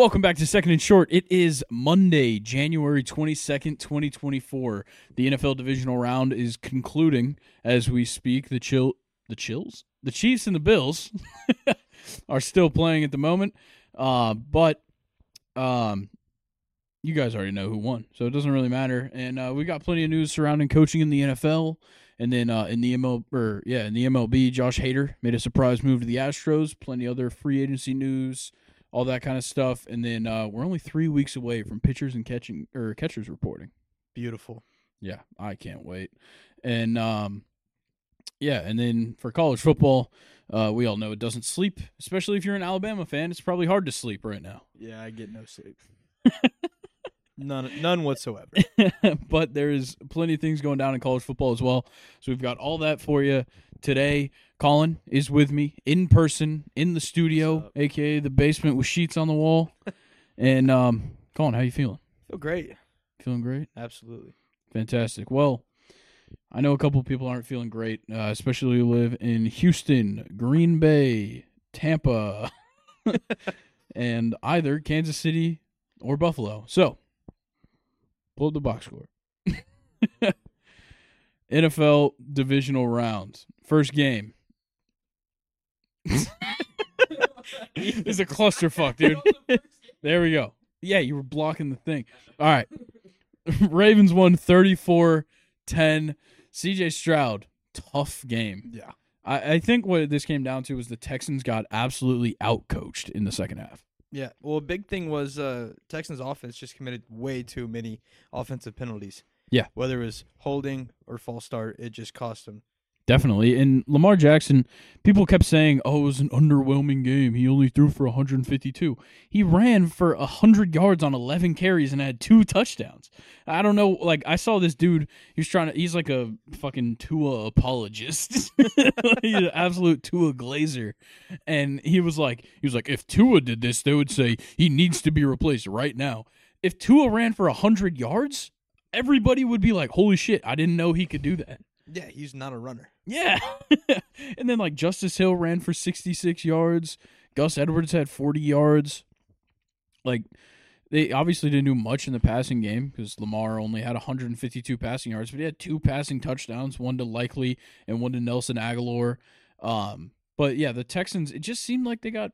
Welcome back to Second and Short. It is Monday, January 22nd, 2024. The NFL divisional round is concluding as we speak. The chill the chills? The Chiefs and the Bills are still playing at the moment. Uh, but um you guys already know who won, so it doesn't really matter. And uh, we got plenty of news surrounding coaching in the NFL, and then uh, in the ML or yeah, in the MLB, Josh Hader made a surprise move to the Astros. Plenty other free agency news, all that kind of stuff. And then uh, we're only three weeks away from pitchers and catching or catchers reporting. Beautiful. Yeah, I can't wait. And um, yeah, and then for college football, uh, we all know it doesn't sleep. Especially if you're an Alabama fan, it's probably hard to sleep right now. Yeah, I get no sleep. none, none whatsoever. but there's plenty of things going down in college football as well. So we've got all that for you today. Colin is with me in person in the studio, aka the basement with sheets on the wall. and um, Colin, how you feeling? Feel great. Feeling great? Absolutely. Fantastic. Well, I know a couple people aren't feeling great, uh, especially who live in Houston, Green Bay, Tampa, and either Kansas City or Buffalo. So, pull up the box score. NFL divisional rounds. First game. it's a clusterfuck, dude. There we go. Yeah, you were blocking the thing. All right. Ravens won 34 10. CJ Stroud, tough game. Yeah. I, I think what this came down to was the Texans got absolutely outcoached in the second half. Yeah. Well, a big thing was uh, Texans offense just committed way too many offensive penalties. Yeah. Whether it was holding or false start, it just cost them. Definitely. And Lamar Jackson, people kept saying, oh, it was an underwhelming game. He only threw for 152. He ran for 100 yards on 11 carries and had two touchdowns. I don't know. Like, I saw this dude. He was trying to, he's like a fucking Tua apologist. he's an absolute Tua glazer. And he was like, he was like, if Tua did this, they would say he needs to be replaced right now. If Tua ran for 100 yards, everybody would be like, holy shit, I didn't know he could do that. Yeah, he's not a runner. Yeah. and then like Justice Hill ran for 66 yards. Gus Edwards had 40 yards. Like they obviously didn't do much in the passing game because Lamar only had 152 passing yards, but he had two passing touchdowns, one to Likely and one to Nelson Agholor. Um, but yeah, the Texans, it just seemed like they got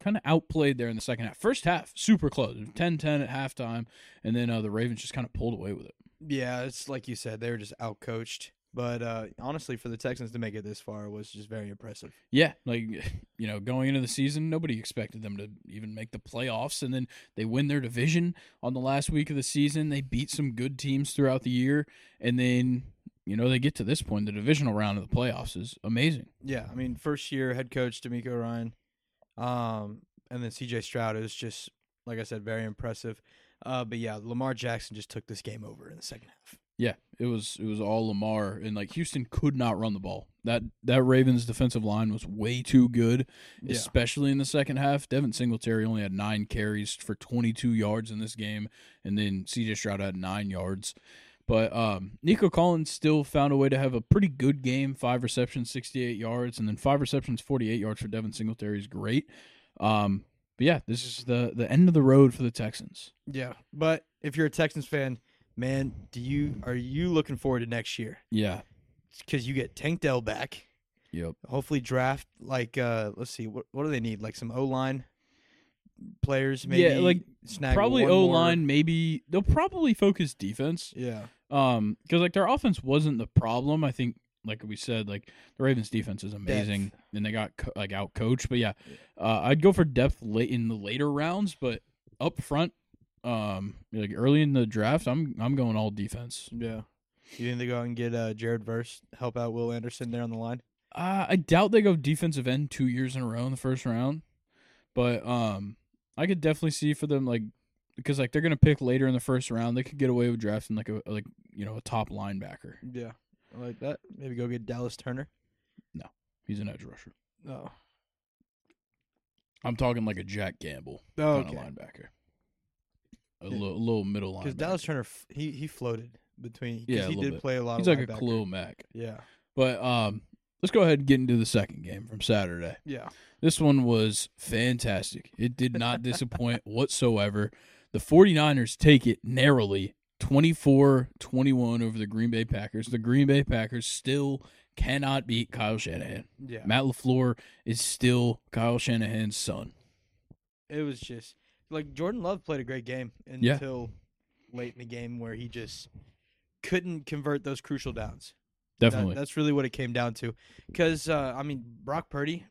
kind of outplayed there in the second half. First half, super close, 10-10 at halftime, and then uh, the Ravens just kind of pulled away with it. Yeah, it's like you said, they were just outcoached. But uh, honestly, for the Texans to make it this far was just very impressive. Yeah, like you know, going into the season, nobody expected them to even make the playoffs, and then they win their division on the last week of the season. They beat some good teams throughout the year, and then you know they get to this point. The divisional round of the playoffs is amazing. Yeah, I mean, first year head coach DeMeco Ryan, um, and then C.J. Stroud is just like I said, very impressive. Uh, but yeah, Lamar Jackson just took this game over in the second half. Yeah, it was it was all Lamar, and like Houston could not run the ball. That that Ravens defensive line was way too good, Yeah. especially in the second half. Devin Singletary only had nine carries for 22 yards in this game, and then C.J. Stroud had nine yards. But um, Nico Collins still found a way to have a pretty good game. Five receptions, 68 yards, and then five receptions, 48 yards for Devin Singletary is great. Um, but yeah, this is the the end of the road for the Texans. Yeah, but if you're a Texans fan, man, do you are you looking forward to next year? Yeah. Because you get Tank Dell back. Yep. Hopefully, draft like uh, let's see, what what do they need? Like some O line players, maybe. Yeah, like, probably O line. Maybe they'll probably focus defense. Yeah, Um, because like their offense wasn't the problem. I think, like we said, like the Ravens' defense is amazing, and they got co- like out coached. But yeah, uh, I'd go for depth late in the later rounds, but up front, um, like early in the draft, I'm I'm going all defense. yeah. You think they go out and get uh, Jared Verse help out Will Anderson there on the line? Uh, I doubt they go defensive end two years in a row in the first round, but um, I could definitely see for them like because like they're gonna pick later in the first round, they could get away with drafting like a like you know a top linebacker. Yeah, I like that. Maybe go get Dallas Turner. No, he's an edge rusher. Oh, I'm talking like a Jack Gamble oh kind okay. of linebacker, a little, little middle linebacker. Because Dallas Turner, he he floated between. Yeah, he did bit. play a lot. he's like a. Khalil Mack, Yeah, but um, let's go ahead and get into the second game from Saturday. Yeah. This one was fantastic. It did not disappoint whatsoever. The 49ers take it narrowly 24 21 over the Green Bay Packers. The Green Bay Packers still cannot beat Kyle Shanahan. Yeah. Matt LaFleur is still Kyle Shanahan's son. It was just like Jordan Love played a great game Yeah. until late in the game where he just couldn't convert those crucial downs. Definitely. That, that's really what it came down to. Because uh, I mean, Brock Purdy,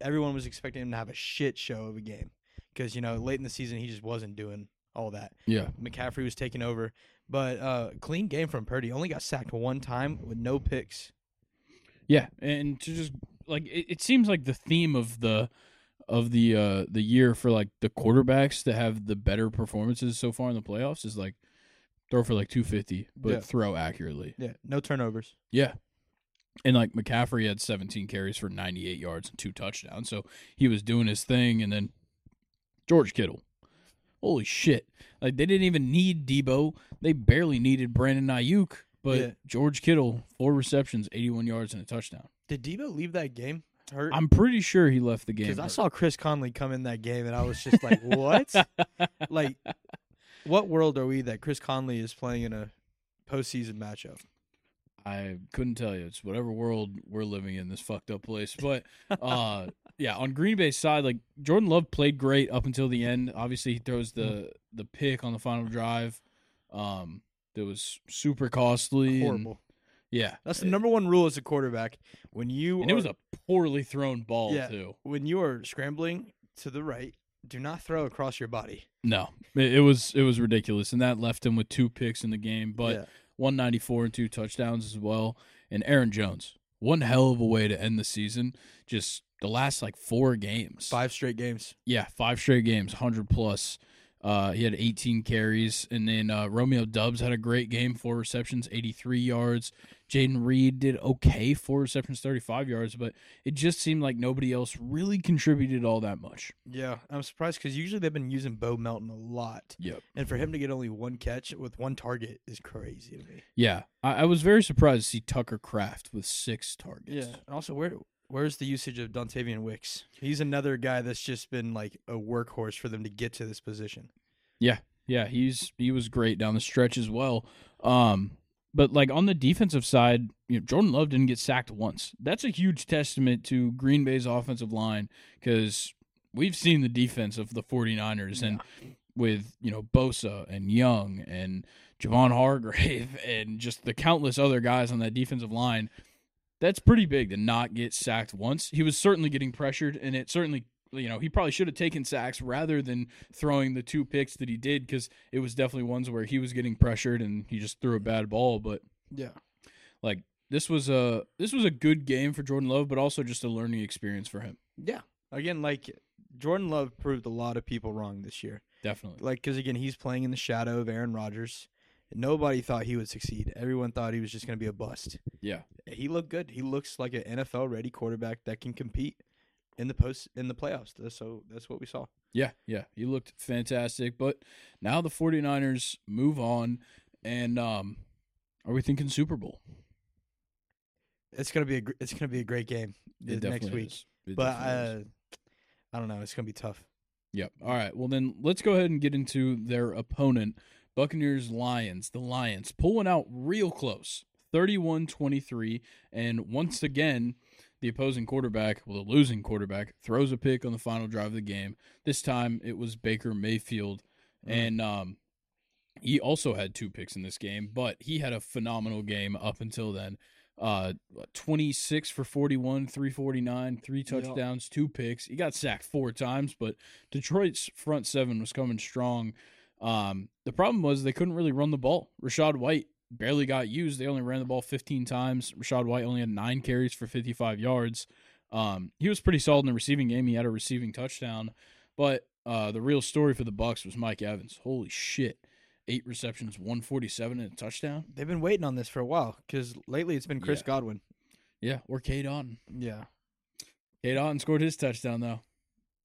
everyone was expecting him to have a shit show of a game. Because you know, late in the season, he just wasn't doing all that. yeah. McCaffrey was taking over, but uh, clean game from Purdy. Only got sacked one time with no picks. Yeah, and to just like it, it seems like the theme of the of the uh the year for like the quarterbacks to have the better performances so far in the playoffs is like throw for like 250 but Yeah. throw accurately. Yeah, no turnovers. Yeah. And like McCaffrey had 17 carries for 98 yards and two touchdowns. So he was doing his thing and then George Kittle. Holy shit. Like they didn't even need Debo. They barely needed Brandon Aiyuk, but Yeah. George Kittle, four receptions, 81 yards and a touchdown. Did Debo leave that game hurt? I'm pretty sure he left the game. Because I saw Chris Conley come in that game, and I was just like, "What? like, what world are we that Chris Conley is playing in a postseason matchup?" I couldn't tell you. It's whatever world we're living in, this fucked up place. But uh yeah, on Green Bay's side, like Jordan Love played great up until the end. Obviously he throws the the pick on the final drive. Um that was super costly. and- Horrible. Yeah. That's the number one rule as a quarterback. When you and it was a poorly thrown ball Yeah. too. when you are scrambling to the right, do not throw across your body. No. It, it was it was ridiculous. And that left him with two picks in the game. But yeah. 194 and two touchdowns as well. And Aaron Jones, one hell of a way to end the season. Just the last like four games. five straight games. Yeah, five straight games, 100 plus. Uh, he had 18 carries. And then uh, Romeo Doubs had a great game, four receptions, 83 yards. Jayden Reed did okay, four receptions, 35 yards. But it just seemed like nobody else really contributed all that much. Yeah, I'm surprised because usually they've been using Bo Melton a lot, Yep. and for him to get only one catch with one target is crazy to me. Yeah, I, I was very surprised to see Tucker Kraft with six targets. Yeah, and also where where's the usage of Dontayvion Wicks? He's another guy that's just been like a workhorse for them to get to this position. Yeah, yeah, he's he was great down the stretch as well. Um, but like on the defensive side, you know, Jordan Love didn't get sacked once. That's a huge testament to Green Bay's offensive line because we've seen the defense of the 49ers and with, you know, Bosa and Young and Javon Hargrave and just the countless other guys on that defensive line. That's pretty big to not get sacked once. He was certainly getting pressured, and it certainly you know, he probably should have taken sacks rather than throwing the two picks that he did because it was definitely ones where he was getting pressured and he just threw a bad ball. But Yeah, like this was a this was a good game for Jordan Love, but also just a learning experience for him. yeah. Again, like Jordan Love proved a lot of people wrong this year. Definitely. Like, because again, he's playing in the shadow of Aaron Rodgers. Nobody thought he would succeed. Everyone thought he was just going to be a bust. Yeah. He looked good. He looks like an NFL ready quarterback that can compete in the post in the playoffs. So that's what we saw. Yeah, yeah. He looked fantastic. But now the 49ers move on and um are we thinking Super Bowl? It's gonna be a gr- it's gonna be a great game next week. But uh, I don't know. It's gonna be tough. Yep. All right. Well, then let's go ahead and get into their opponent, Buccaneers Lions. The Lions pulling out real close, 31 23. And once again, the opposing quarterback, well, the losing quarterback, throws a pick on the final drive of the game. This time it was Baker Mayfield. Mm. And um, he also had two picks in this game, but he had a phenomenal game up until then. Uh, 26 for 41, 349, three Yep. touchdowns, two picks. He got sacked four times, but Detroit's front seven was coming strong. Um, the problem was they couldn't really run the ball. Rashad White barely got used. They only ran the ball 15 times. Rashad White only had nine carries for 55 yards. Um, he was pretty solid in the receiving game. He had a receiving touchdown, but uh, the real story for the Bucks was Mike Evans. Holy shit, eight receptions, 147 and a touchdown. They've been waiting on this for a while because lately it's been Chris Yeah. Godwin. Yeah, or Cade Otton. Yeah, Cade Otton scored his touchdown though.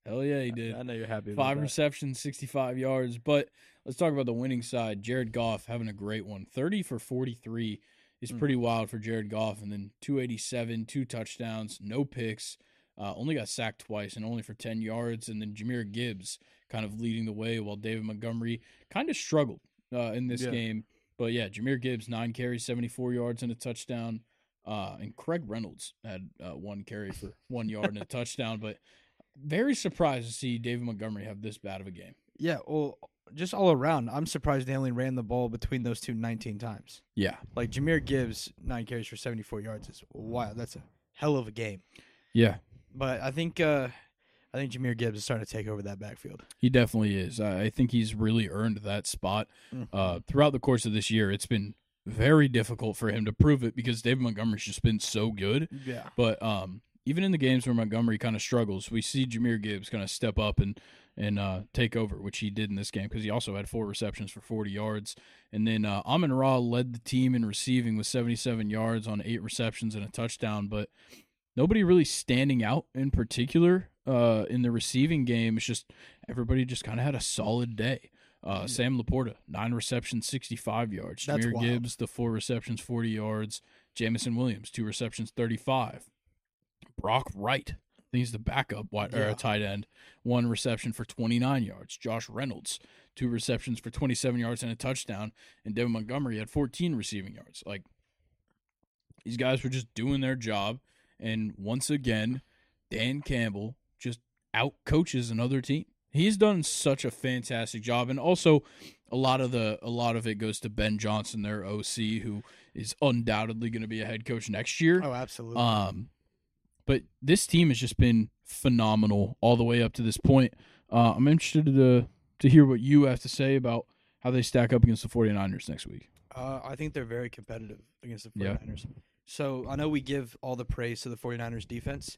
Hell yeah, he did. I know you're happy. About Five receptions, 65 yards. But let's talk about the winning side. Jared Goff having a great one 30 for 43. is Mm. pretty wild for Jared Goff. And then 287, two touchdowns, no picks. Uh, only got sacked twice and only for 10 yards. And then Jahmyr Gibbs kind of leading the way while David Montgomery kind of struggled uh, in this Yeah. game. But yeah, Jahmyr Gibbs, nine carries, 74 yards and a touchdown. Uh, and Craig Reynolds had uh, one carry for one yard and a touchdown. But very surprised to see David Montgomery have this bad of a game. Yeah, well, just all around, I'm surprised they only ran the ball between those two 19 times. Yeah. Like Jahmyr Gibbs, nine carries for 74 yards is wow. That's a hell of a game. Yeah. But I think uh I think Jahmyr Gibbs is starting to take over that backfield. He definitely is. I think he's really earned that spot. Uh, throughout the course of this year, it's been very difficult for him to prove it because David Montgomery's just been so good. yeah. But um, even in the games where Montgomery kind of struggles, we see Jahmyr Gibbs kind of step up and and uh, take over, which he did in this game because he also had four receptions for 40 yards. And then uh, Amon Ra led the team in receiving with 77 yards on eight receptions and a touchdown, but nobody really standing out in particular uh, in the receiving game. It's just everybody just kind of had a solid day. Uh, Yeah. Sam Laporta, nine receptions, 65 yards. Jahmyr. Gibbs, the four receptions, 40 yards. Jameson Williams, two receptions, 35. Brock Wright, he's the backup wide, or Yeah. a tight end, one reception for 29 yards. Josh Reynolds, two receptions for 27 yards and a touchdown. And Devin Montgomery had 14 receiving yards. Like, these guys were just doing their job. And once again, Dan Campbell just out coaches another team. He's done such a fantastic job, and also a lot of the a lot of it goes to Ben Johnson, their OC, who is undoubtedly going to be a head coach next year. Oh, absolutely. Um, but this team has just been phenomenal all the way up to this point. Uh, I'm interested to to hear what you have to say about how they stack up against the 49ers next week. Uh, I think they're very competitive against the 49ers. So I know we give all the praise to the 49ers defense,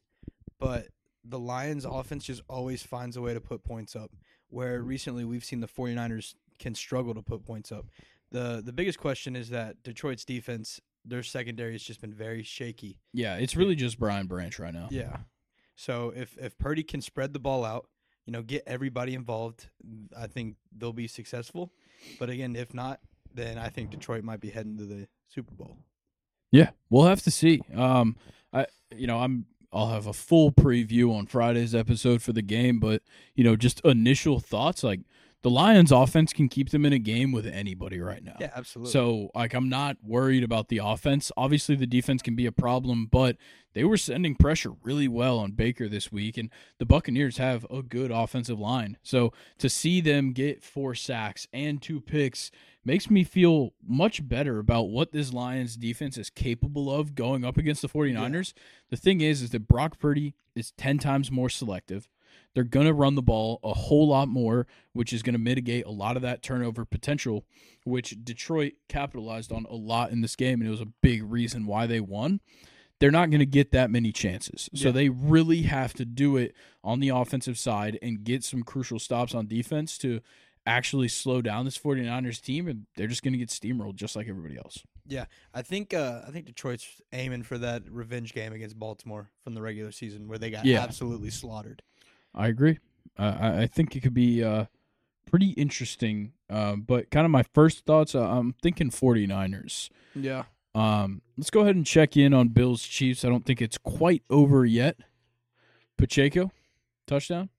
but the Lions offense just always finds a way to put points up. Where recently we've seen the 49ers can struggle to put points up. The the biggest question is that Detroit's defense, their secondary has just been very shaky. Yeah, it's really just Brian Branch right now. Yeah. So if if Purdy can spread the ball out, you know, get everybody involved, I think they'll be successful. But again, if not, then I think Detroit might be heading to the Super Bowl. Yeah, we'll have to see. Um, I you know I'm I'll have a full preview on Friday's episode for the game, but you know just initial thoughts like the Lions offense can keep them in a game with anybody right now. Yeah, absolutely. So like I'm not worried about the offense. Obviously the defense can be a problem, but they were sending pressure really well on Baker this week and the Buccaneers have a good offensive line. So to see them get four sacks and two picks makes me feel much better about what this Lions defense is capable of going up against the 49ers. The thing is is that Brock Purdy is 10 times more selective. They're going to run the ball a whole lot more, which is going to mitigate a lot of that turnover potential, which Detroit capitalized on a lot in this game. And it was a big reason why they won. They're not going to get that many chances. So Yeah. they really have to do it on the offensive side and get some crucial stops on defense to actually slow down this 49ers team. And they're just going to get steamrolled just like everybody else. Yeah, I think uh, I think Detroit's aiming for that revenge game against Baltimore from the regular season where they got Yeah. absolutely slaughtered. I agree. Uh, I, I think it could be uh, pretty interesting. Uh, but kind of my first thoughts, uh, I'm thinking 49ers. Yeah. Um, let's go ahead and check in on Bills Chiefs. I don't think it's quite over yet. Pacheco, touchdown.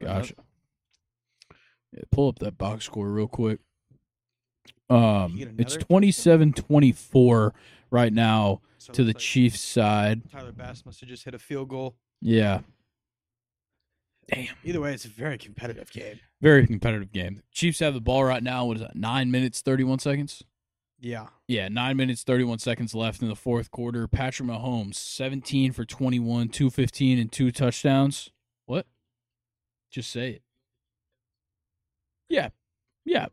Gotcha. Yeah, pull up that box score real quick. Um, it's 27-24 right now So to the like Chiefs side. Tyler Bass must have just hit a field goal. Yeah. Damn. Either way, it's a very competitive game. Very competitive game. Chiefs have the ball right now. What is that? Nine minutes, 31 seconds? Yeah. Yeah, nine minutes, 31 seconds left in the fourth quarter. Patrick Mahomes, 17 for 21, 215, and two touchdowns. What? Just say it. Yeah. Yeah.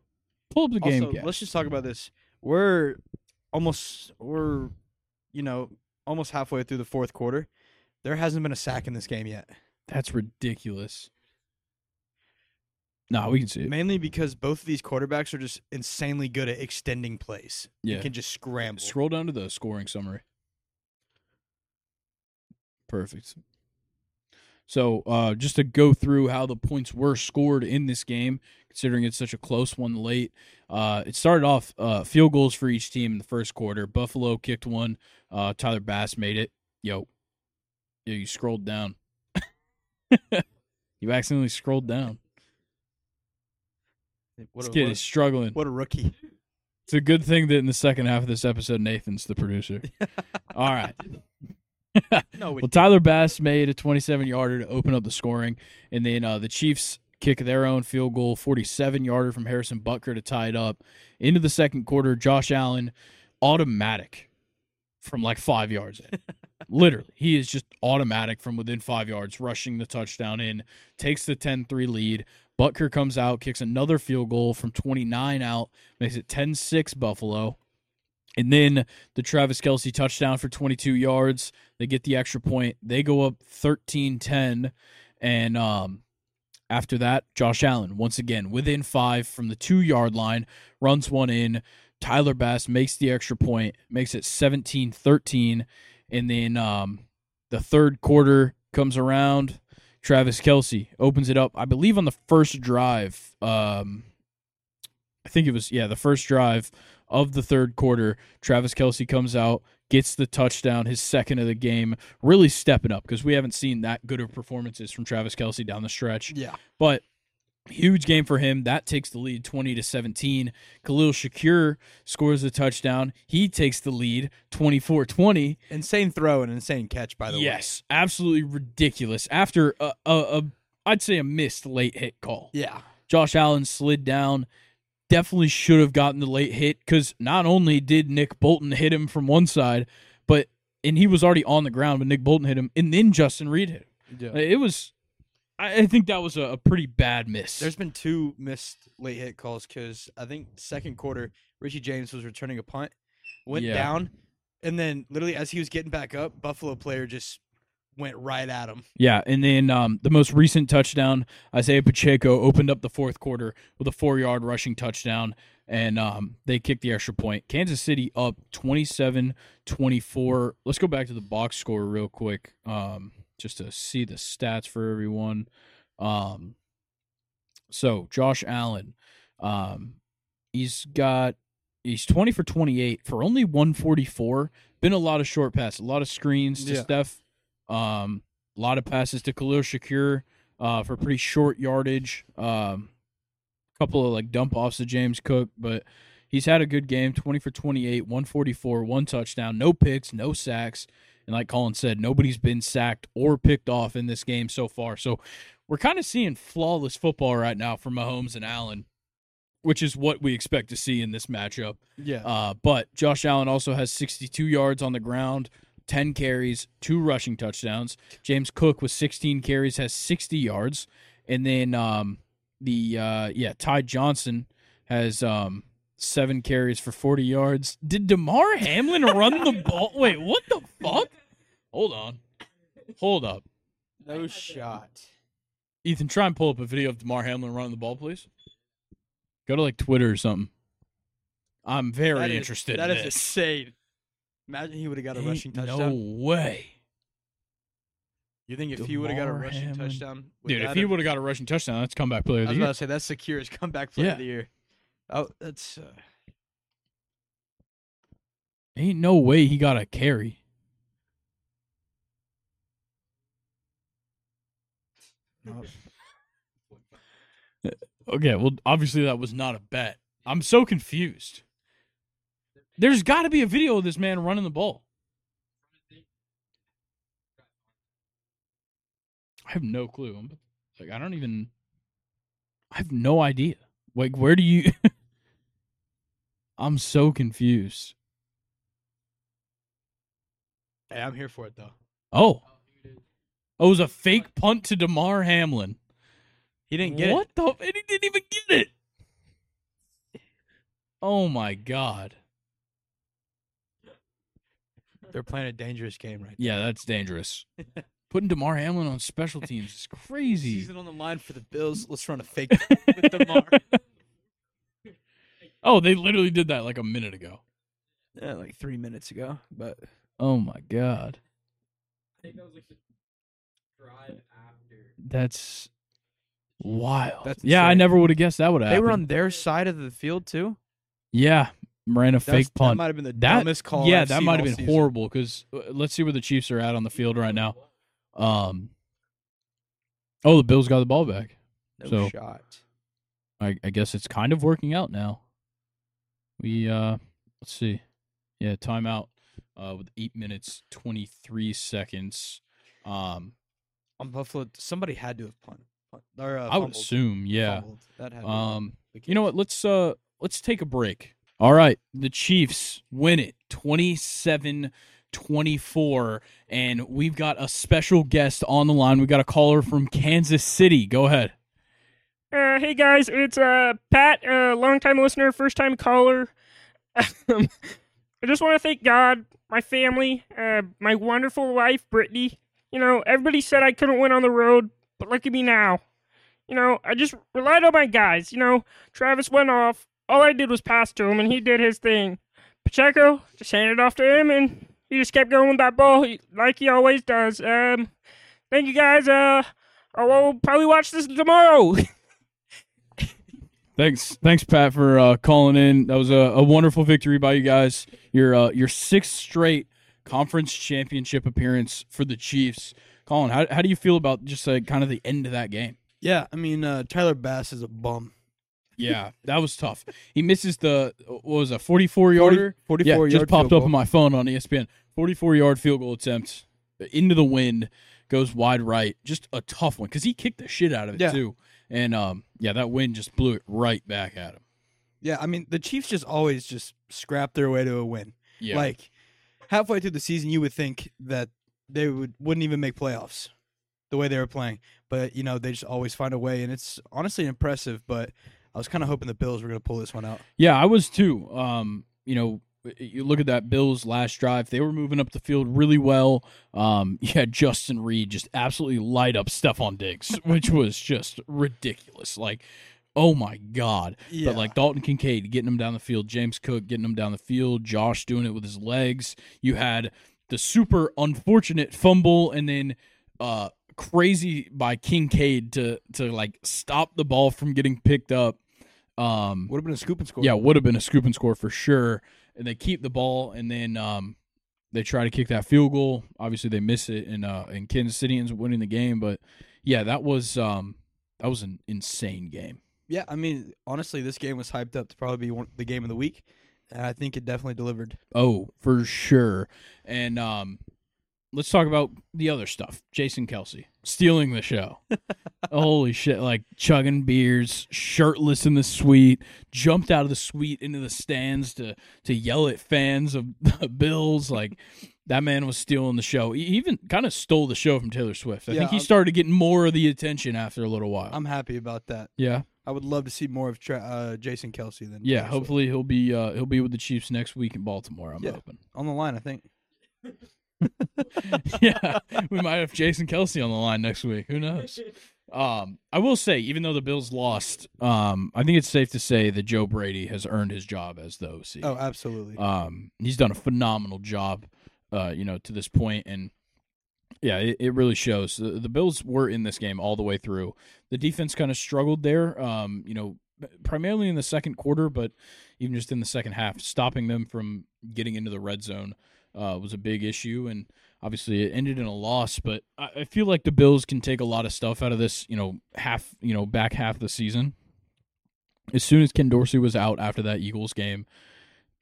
Pull up the game. Also, let's just talk about this. We're almost we're you know almost halfway through the fourth quarter. There hasn't been a sack in this game yet. That's ridiculous. Nah, we can see it. Mainly because both of these quarterbacks are just insanely good at extending plays. Yeah. You can just scramble. Scroll down to the scoring summary. Perfect. So, uh, just to go through how the points were scored in this game, considering it's such a close one late. Uh, it started off uh, field goals for each team in the first quarter. Buffalo kicked one. Uh, Tyler Bass made it. Yo, yo, you scrolled down. you accidentally scrolled down. What This a, kid what, is struggling. what a rookie. It's a good thing that in the second half of this episode, Nathan's the producer. All right. No, we Well, Tyler Bass made a 27 yarder to open up the scoring, and then uh, the Chiefs kick their own field goal, 47 yarder from Harrison Butker to tie it up. Into the second quarter, Josh Allen, automatic from like five yards in. Literally, he is just automatic from within five yards, rushing the touchdown in, takes the 10 3 lead. Butker comes out, kicks another field goal from 29 out, makes it 10 6 Buffalo. And then the Travis Kelce touchdown for 22 yards. They get the extra point. They go up 13 10. And um, after that, Josh Allen, once again, within five from the two yard line, runs one in. Tyler Bass makes the extra point, makes it 17 13. And then um, the third quarter comes around. Travis Kelce opens it up, I believe, on the first drive. Um, I think it was, yeah, the first drive of the third quarter. Travis Kelce comes out, gets the touchdown, his second of the game, really stepping up because we haven't seen that good of performances from Travis Kelce down the stretch. Yeah. But huge game for him. That takes the lead 20 to 17. Khalil Shakir scores a touchdown. He takes the lead 24 20. Insane throw and insane catch, by the way. Yes, absolutely ridiculous. After a, a, a, I'd say a missed late hit call. Yeah. Josh Allen slid down. Definitely should have gotten the late hit because not only did Nick Bolton hit him from one side, but and he was already on the ground, but Nick Bolton hit him, and then Justin Reid hit him. Yeah. It was, I I think that was a, a pretty bad miss. There's been two missed late hit calls because I think second quarter Richie James was returning a punt, went Yeah. down, and then literally as he was getting back up, Buffalo player just went right at him. Yeah, and then um, the most recent touchdown, Isaiah Pacheco opened up the fourth quarter with a four yard rushing touchdown, and um, they kicked the extra point. Kansas City up 27 24. Let's go back to the box score real quick um, just to see the stats for everyone. Um, so, Josh Allen, um, he's got. He's 20 for 28 for only 144. Been a lot of short passes, a lot of screens to Yeah. Steph. Um, a lot of passes to Khalil Shakir uh, for pretty short yardage. Um, a couple of like dump offs to James Cook, but he's had a good game 20 for 28, 144, one touchdown, no picks, no sacks. And like Colin said, nobody's been sacked or picked off in this game so far. So we're kind of seeing flawless football right now from Mahomes and Allen, which is what we expect to see in this matchup. Yeah. Uh, but Josh Allen also has 62 yards on the ground, 10 carries, two rushing touchdowns. James Cook with 16 carries has 60 yards, and then um, the uh, yeah Ty Johnson has um, seven carries for 40 yards. Did Damar Hamlin run the ball? Wait, what the fuck? Hold on, hold up, no shot. Ethan. Try and pull up a video of Damar Hamlin running the ball, please. Go to like Twitter or something. I'm very That is- interested. That in is this. insane. Imagine he would have got a Ain't rushing touchdown. No way. You think if he would have got a rushing Hamlin. touchdown, Dude, if he would have got a rushing touchdown, that's comeback player I of was the about to say that's Secur's comeback play Yeah. of the year. Oh, that's uh, Ain't no way he got a carry. not- Okay, well, obviously that was not a bet. I'm so confused. There's got to be a video of this man running the ball. I have no clue. I'm, like, I don't even. I have no idea. Like, where do you? I'm so confused. Hey, I'm here for it though. Oh, oh, oh it was a fake punt to Damar Hamlin. He didn't get what it. What the? And he didn't even get it. Oh my god. They're playing a dangerous game right now. Yeah, that's dangerous. Putting Damar Hamlin on special teams is crazy. Season on the line for the Bills. Let's run a fake with Damar. Oh, they literally did that like a minute ago. yeah, like three minutes ago. But Oh my god. I think that was like the drive after. That's Wild. That's yeah, I never would have guessed that would have They happened. were on their side of the field too. Yeah, ran a That's- fake punt. That might have been the That- dumbest call. yeah, I've that might have been season. horrible because let's see where the Chiefs are at on the field right now. Um, oh, the Bills got the ball back. No So- shot. I, I guess it's kind of working out now. We uh, let's see, yeah, timeout uh, with eight minutes twenty three seconds. Um, On Buffalo, somebody had to have punt. punt or, uh, I would assume, yeah. That had Um, You know what? Let's uh let's take a break. All right, the Chiefs win it 27-24 and we've got a special guest on the line. We got a caller from Kansas City. Go ahead. Uh, hey guys, it's uh Pat, a uh, longtime listener, first time caller. Um, I just want to thank God, my family, uh, my wonderful wife Brittany. You know, everybody said I couldn't win on the road, but look at me now. You know, I just relied on my guys. You know, Travis went off. All I did was pass to him, and he did his thing. Pacheco just handed off to him, and he just kept going with that ball like he always does. Um, thank you guys. Uh, I will probably watch this tomorrow. Thanks, thanks, Pat, for uh, calling in. That was a, a wonderful victory by you guys. Your uh, your sixth straight conference championship appearance for the Chiefs. Colin, how how do you feel about just like kind of the end of that game? Yeah, I mean uh, Tyler Bass is a bum. Yeah, that was tough. He misses the what was a forty four yarder. 44 yeah, yard just popped field up on my phone on ESPN. 44 yard field goal attempt into the wind, goes wide right. Just a tough one because he kicked the shit out of it Yeah. too. And um, yeah, that wind just blew it right back at him. Yeah, I mean the Chiefs just always just scrap their way to a win. Yeah, Like halfway through the season, you would think that they would wouldn't even make playoffs, the way they were playing. But you know they just always find a way, and it's honestly impressive. But I was kind of hoping the Bills were going to pull this one out. yeah, I was too. Um, you know, you look at that Bills last drive; they were moving up the field really well. Um, you had Justin Reid just absolutely light up Stefon Diggs, which was just ridiculous. Like, oh my god! Yeah, But like Dalton Kincaid getting him down the field, James Cook getting him down the field, Josh doing it with his legs. You had the super unfortunate fumble and then uh crazy by Kincaid to to like stop the ball from getting picked up. Um would have been a scoop and score. yeah, would have been a scoop and score for sure. And they keep the ball and then um they try to kick that field goal. Obviously they miss it and uh and Kansas City ends up winning the game, but yeah, that was um that was an insane game. yeah. I mean, honestly, this game was hyped up to probably be one, the game of the week, and I think it definitely delivered. Oh, for sure. And um let's talk about the other stuff. Jason Kelce stealing the show. Holy shit, like chugging beers, shirtless in the suite, jumped out of the suite into the stands to to yell at fans of the Bills like that man was stealing the show. He even kind of stole the show from Taylor Swift. I Yeah, think he I'm- started getting more of the attention after a little while. I'm happy about that. yeah. I would love to see more of Tra- uh, Jason Kelce than Yeah, Taylor Swift. hopefully he'll be uh, he'll be with the Chiefs next week in Baltimore. I'm Yeah. hoping. on the line. I think. yeah, we might have Jason Kelce on the line next week. Who knows? Um, I will say, even though the Bills lost, um, I think it's safe to say that Joe Brady has earned his job as the OC. Oh, absolutely. Um, he's done a phenomenal job, uh, you know, to this point, and yeah, it, it really shows. The, the Bills were in this game all the way through. The defense kind of struggled there, um, you know, primarily in the second quarter, but even just in the second half, stopping them from getting into the red zone uh, was a big issue, and obviously it ended in a loss. But I, I feel like the Bills can take a lot of stuff out of this, you know, half, you know, back half of the season. As soon as Ken Dorsey was out after that Eagles game,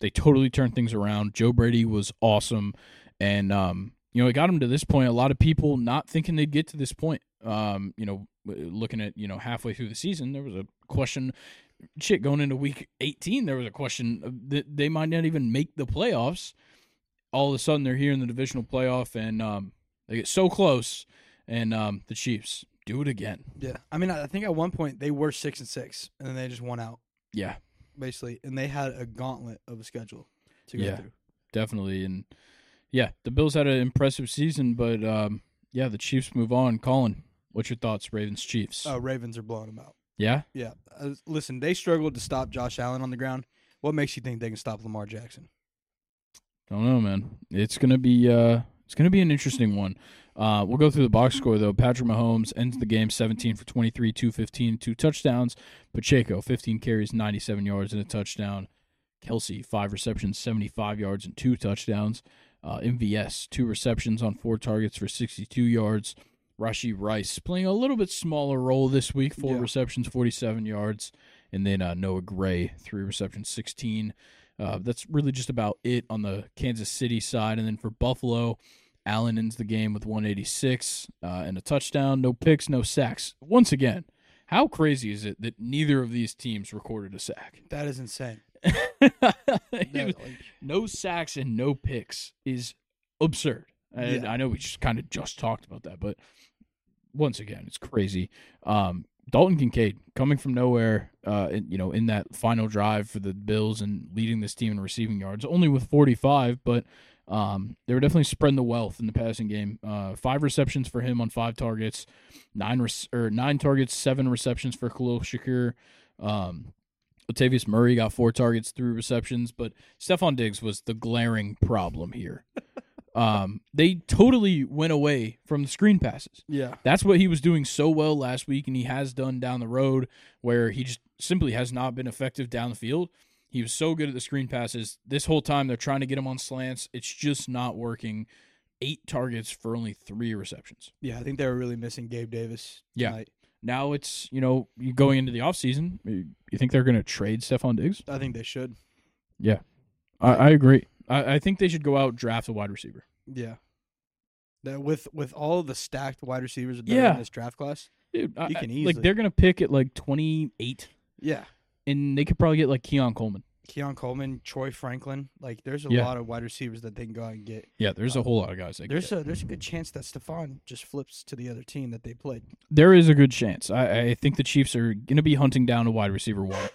they totally turned things around. Joe Brady was awesome, and um, you know it got him to this point. A lot of people not thinking they'd get to this point. Um, you know, looking at you know halfway through the season, there was a question. Shit, going into week 18, there was a question that they might not even make the playoffs. All of a sudden, they're here in the divisional playoff, and um, they get so close. And um, the Chiefs do it again. yeah, I mean, I think at one point they were six and six, and then they just won out Yeah, basically, and they had a gauntlet of a schedule to go Yeah. through. definitely. And yeah, the Bills had an impressive season, but um, yeah, the Chiefs move on. Colin, what's your thoughts, Ravens Chiefs? Oh, Ravens are blowing them out. yeah, Yeah, uh, listen, they struggled to stop Josh Allen on the ground. What makes you think they can stop Lamar Jackson? Don't know, man. It's gonna be uh, it's going to be an interesting one. Uh, we'll go through the box score though. Patrick Mahomes ends the game 17 for 23, 215, two touchdowns. Pacheco 15 carries, 97 yards and a touchdown. Kelce five receptions, 75 yards and two touchdowns. Uh, MVS two receptions on four targets for 62 yards. Rashee Rice playing a little bit smaller role this week, four Yeah. receptions, 47 yards, and then uh, Noah Gray three receptions, 16. Uh, that's really just about it on the Kansas City side, and then for Buffalo, Allen ends the game with 186 uh, and a touchdown, no picks, no sacks. Once again, how crazy is it that neither of these teams recorded a sack? That is insane. Was- like, no sacks and no picks is absurd. And Yeah. I know we just kind of just talked about that, but once again, it's crazy. Um, Dalton Kincaid coming from nowhere, uh, in, you know, in that final drive for the Bills and leading this team in receiving yards, only with 45, but um, they were definitely spreading the wealth in the passing game. Uh, five receptions for him on five targets, nine rec- or nine targets, seven receptions for Khalil Shakur. Um, Latavius Murray got four targets, three receptions, but Stefon Diggs was the glaring problem here. Um, they totally went away from the screen passes. yeah. That's what he was doing so well last week, and he has done down the road, where he just simply has not been effective down the field. He was so good at the screen passes. This whole time, they're trying to get him on slants. It's just not working. Eight targets for only three receptions. Yeah, I think they were really missing Gabe Davis. Yeah. Now it's, you know, you going into the offseason, you think they're going to trade Stefon Diggs? I think they should. I, I agree. I, I think they should go out draft a wide receiver. Yeah. That with with all of the stacked wide receivers that Yeah. in this draft class. Dude, You I- can like easily- they're gonna pick at like twenty eight, Yeah. and they could probably get like Keon Coleman. Keon Coleman, Troy Franklin. Like there's a Yeah. lot of wide receivers that they can go out and get. Yeah, there's a uh, whole lot of guys. Like There's a there's a good chance that Stefon just flips to the other team that they played. there is a good chance. I, I think the Chiefs are gonna be hunting down a wide receiver one.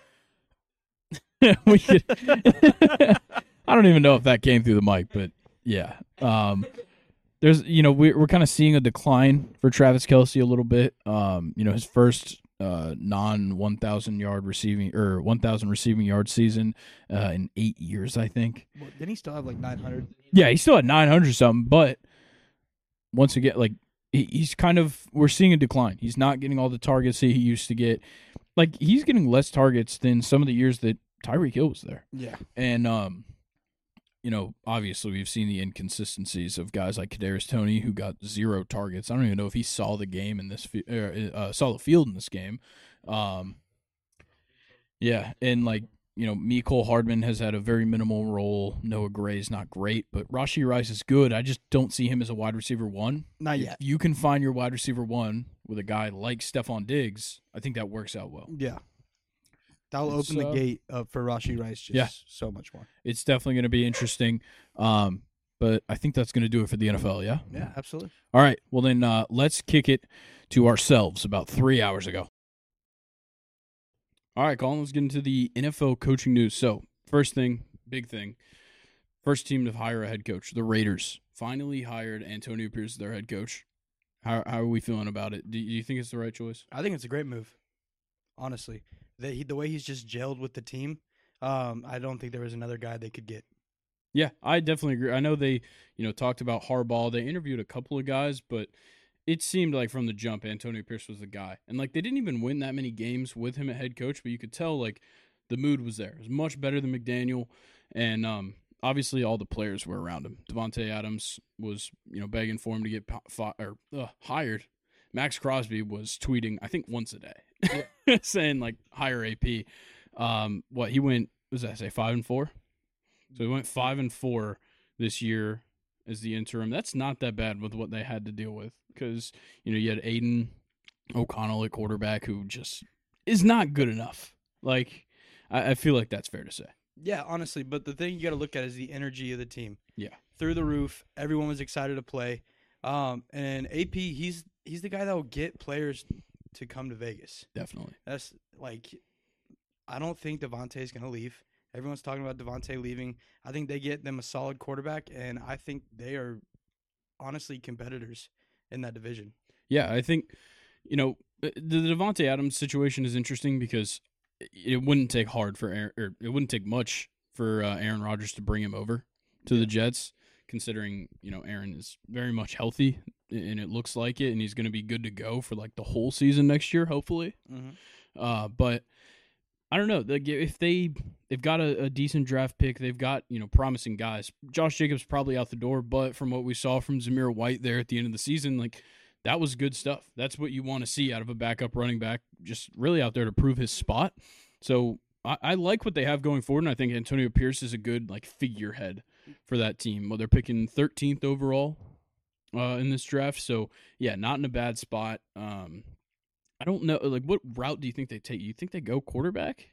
we could. I don't even know if that came through the mic, but yeah. Um, there's you know we're we're kind of seeing a decline for Travis Kelce a little bit. Um, you know his first uh non one thousand yard receiving or one thousand receiving yard season uh in eight years, I think. Well, didn't he still have like 900? Yeah, he's still at 900 something, but once again, like he, he's kind of we're seeing a decline. He's not getting all the targets that he used to get. Like he's getting less targets than some of the years that Tyreek Hill was there. Yeah. And um you know, obviously we've seen the inconsistencies of guys like Kadarius Toney who got zero targets. I don't even know if he saw the game in this er, uh, saw the field in this game. Um yeah, and like you know, Mecole Hardman has had a very minimal role. Noah Gray is not great, but Rashee Rice is good. I just don't see him as a wide receiver one. Not If yet. you can find your wide receiver one with a guy like Stefon Diggs, I think that works out well. Yeah. That'll open uh, the gate up for Rashee Rice just Yeah. so much more. It's definitely going to be interesting. Um, but I think that's going to do it for the NFL. Yeah. Yeah, absolutely. All right. Well, then uh, let's kick it to ourselves about three hours ago. All right, Colin, let's get into the NFL coaching news. So, first thing, big thing. First team to hire a head coach. The Raiders finally hired Antonio Pierce as their head coach. How, how are we feeling about it? Do you think it's the right choice? I think it's a great move. Honestly, the he, the way he's just gelled with the team, um, I don't think there was another guy they could get. Yeah, I definitely agree. I know they, you know, talked about Harbaugh. They interviewed a couple of guys, but it seemed like from the jump, Antonio Pierce was the guy. And like they didn't even win that many games with him at head coach, but you could tell like the mood was there. It was much better than McDaniel, and um, obviously all the players were around him. Davante Adams was, you know, begging for him to get fi- or uh, hired. Maxx Crosby was tweeting, I think once a day, saying like hire AP. Um, what he went what does that say five and four? So he went five and four this year as the interim. That's not that bad with what they had to deal with because you know you had Aidan O'Connell at quarterback who just is not good enough. Like I, I feel like that's fair to say. Yeah, honestly, but the thing you got to look at is the energy of the team. Yeah. through the roof. Everyone was excited to play. Um, and AP, he's he's the guy that will get players to come to Vegas. Definitely. That's like, I don't think Davante is going to leave. Everyone's talking about Davante leaving. I think they get them a solid quarterback, and I think they are honestly competitors in that division. Yeah, I think you know the the Davante Adams situation is interesting because it wouldn't take hard for Aaron, or it wouldn't take much for uh, Aaron Rodgers to bring him over to the Jets considering you know Aaron is very much healthy and it looks like it, and he's going to be good to go for like the whole season next year, hopefully. Mhm. Uh, but I don't know. If they they've got a, a decent draft pick, they've got you know promising guys. Josh Jacobs probably out the door, but from what we saw from Zamir White there at the end of the season, like that was good stuff. That's what you want to see out of a backup running back, just really out there to prove his spot. So I, I like what they have going forward, and I think Antonio Pierce is a good like figurehead for that team. Well, they're picking 13th overall uh, in this draft, so yeah, not in a bad spot. Um, I don't know, like what route do you think they take? You think they go quarterback?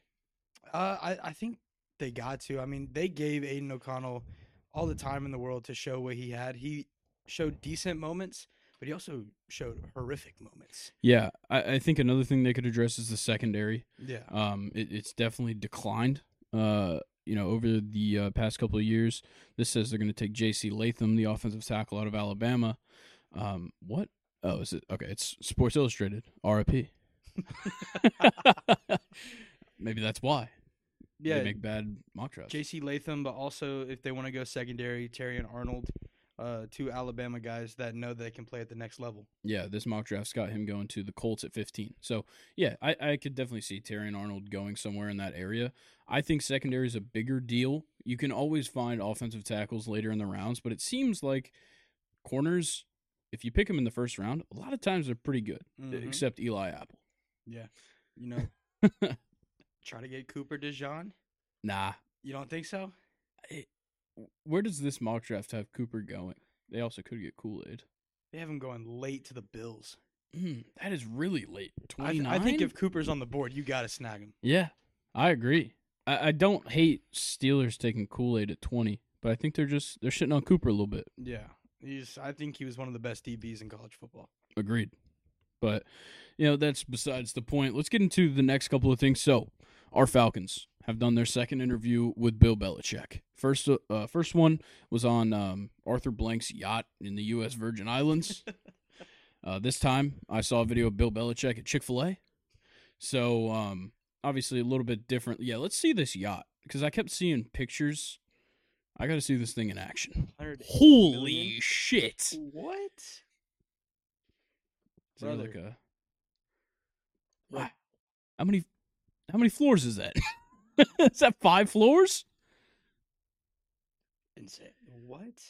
Uh, I, I think they got to. I mean, they gave Aidan O'Connell all the time in the world to show what he had. He showed decent moments, but he also showed horrific moments. Yeah, I, I think another thing they could address is the secondary. Yeah. Um, it, it's definitely declined. Uh, you know, over the uh, past couple of years, this says they're going to take J.C. Latham, the offensive tackle out of Alabama. Um, what? Oh, is it okay? It's Sports Illustrated. RIP. Maybe that's why Yeah. they make bad mock drafts. J.C. Latham, but also if they want to go secondary, Terrion Arnold, uh, two Alabama guys that know they can play at the next level. Yeah, this mock draft's got him going to the Colts at 15. So, yeah, I, I could definitely see Terrion Arnold going somewhere in that area. I think secondary is a bigger deal. You can always find offensive tackles later in the rounds, but it seems like corners, if you pick them in the first round, a lot of times they're pretty good, Mhm. except Eli Apple. Yeah. You know, try to get Cooper DeJean. Nah. You don't think so? Where does this mock draft have Cooper going? They also could get Kool Aid. They have him going late to the Bills. Mm, that is really late. I, th- I think if Cooper's on the board, you got to snag him. Yeah, I agree. I, I don't hate Steelers taking Kool Aid at twenty, but I think they're just they're shitting on Cooper a little bit. Yeah. He's. I think he was one of the best DBs in college football. Agreed. But you know that's besides the point. Let's get into the next couple of things. So, our Falcons have done their second interview with Bill Belichick. First, uh, first one was on um, Arthur Blank's yacht in the U.S. Virgin Islands. uh, this time, I saw a video of Bill Belichick at Chick Fil A. So, um, obviously, a little bit different. Yeah, let's see this yacht because I kept seeing pictures. I got to see this thing in action. Holy million? shit! What? Is Brother. like a What? How many how many floors is that? is that five floors? Insane. What?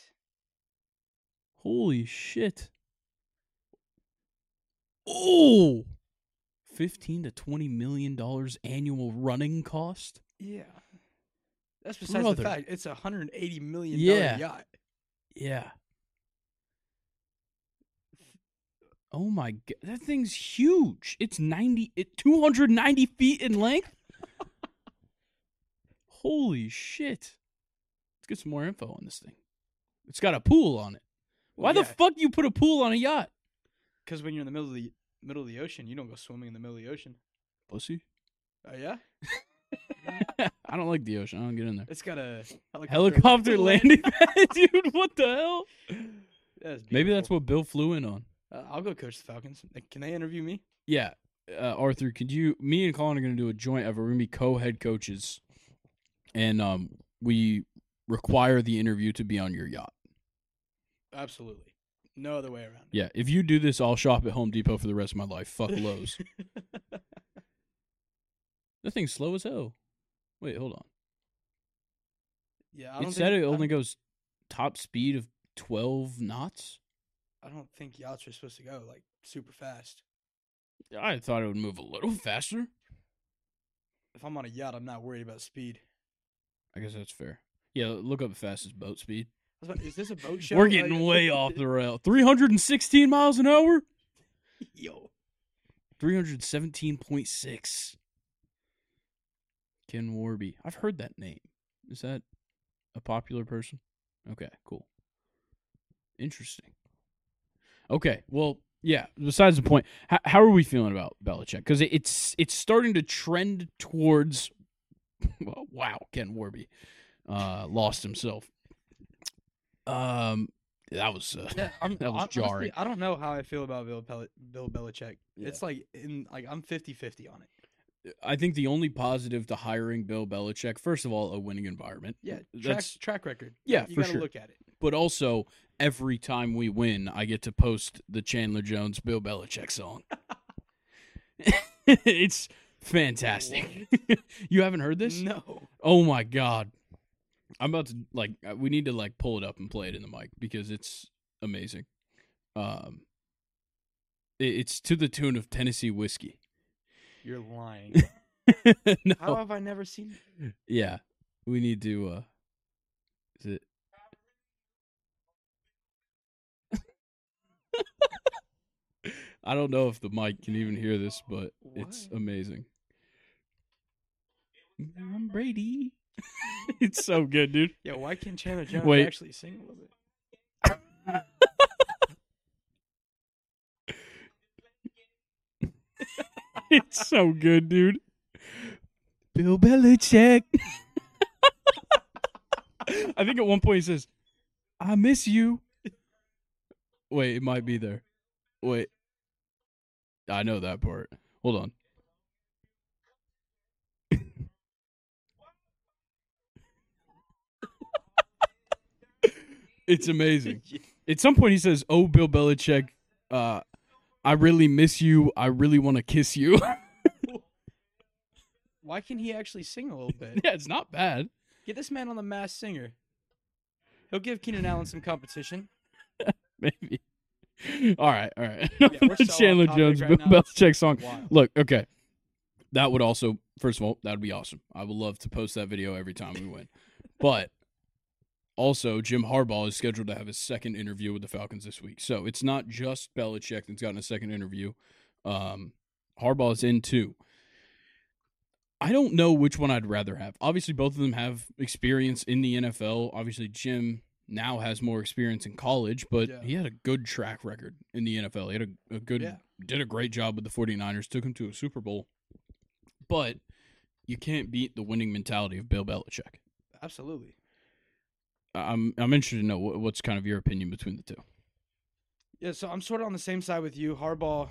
Holy shit. Oh. 15 to 20 million dollars annual running cost? Yeah. That's besides Brother. the fact it's a hundred eighty million Yeah. yacht. Yeah. Oh my god, that thing's huge. It's 90 it 290 feet in length. Holy shit. Let's get some more info on this thing. It's got a pool on it. Why Well, the fuck you put a pool on a yacht? Because when you're in the middle of the middle of the ocean, you don't go swimming in the middle of the ocean. Pussy. Oh yeah. I don't like the ocean. I don't get in there. It's got a helicopter, Helicopter landing pad, dude. What the hell? That's Maybe that's what Bill flew in on. Uh, I'll go coach the Falcons. Uh, Can they interview me? Yeah, uh, Arthur, could you? Me and Colin are going to do a joint effort. We're going to be co-head coaches, and um, we require the interview to be on your yacht. Absolutely. No other way around. Yeah, if you do this, I'll shop at Home Depot for the rest of my life. Fuck Lowe's. that thing's slow as hell. Wait, hold on. yeah, I It said think, it only goes top speed of twelve knots. I don't think yachts are supposed to go like super fast. I thought it would move a little faster. If I'm on a yacht, I'm not worried about speed. I guess that's fair. Yeah, look up the fastest boat speed. About- Is this a boat show? We're getting way off the rail. 316 miles an hour? Yo, 317.6. Ken Warby. I've heard that name. Is that a popular person? Okay, cool. Interesting. Okay, well, yeah. Besides the point, how, how are we feeling about Belichick? Because it, it's it's starting to trend towards. Wow, Ken Warby uh, lost himself. Um, that was uh, yeah, I'm, That was honestly, jarring. I don't know how I feel about Bill, Pel- Bill Belichick. Yeah. It's like in like I'm 50-50 on it. I think the only positive to hiring Bill Belichick, first of all, a winning environment. Yeah, track that's track record. Yeah, you for gotta sure. look at it. but also every time we win, I get to post the Chandler Jones Bill Belichick song. it's fantastic. you haven't heard this? No. Oh my god. I'm about to like uh, we need to like pull it up and play it in the mic because it's amazing. Um it- it's to the tune of Tennessee whiskey. You're lying. no. How have I never seen it? Yeah. We need to uh is it I don't know if the mic can even hear this, but it's amazing. I'm Brady. it's so good, dude. Yeah, why can't Chandler Jones Wait. actually sing a little bit? It's so good, dude. Bill Belichick. I think at one point he says, I miss you. Wait, it might be there. Wait. I know that part. Hold on. it's amazing. At some point he says, "Oh, Bill Belichick, uh, I really miss you. I really want to kiss you." Why can he actually sing a little bit? yeah, it's not bad. Get this man on the Masked Singer. He'll give Keenan Allen some competition. Maybe. All right, all right. so off Chandler Jones right now, Belichick song. wild. Look, okay. That would also, first of all, that would be awesome. I would love to post that video every time we win. But also, Jim Harbaugh is scheduled to have his second interview with the Falcons this week. So it's not just Belichick that's gotten a second interview. Um, Harbaugh is in too. I don't know which one I'd rather have. Obviously, both of them have experience in the NFL. Obviously, Jim now has more experience in college, but Yeah. he had a good track record in the NFL. He had a, a good, Yeah. did a great job with the 49ers, took him to a Super Bowl. But you can't beat the winning mentality of Bill Belichick. Absolutely. I'm I'm interested to know what, what's kind of your opinion between the two. Yeah, so I'm sort of on the same side with you. Harbaugh,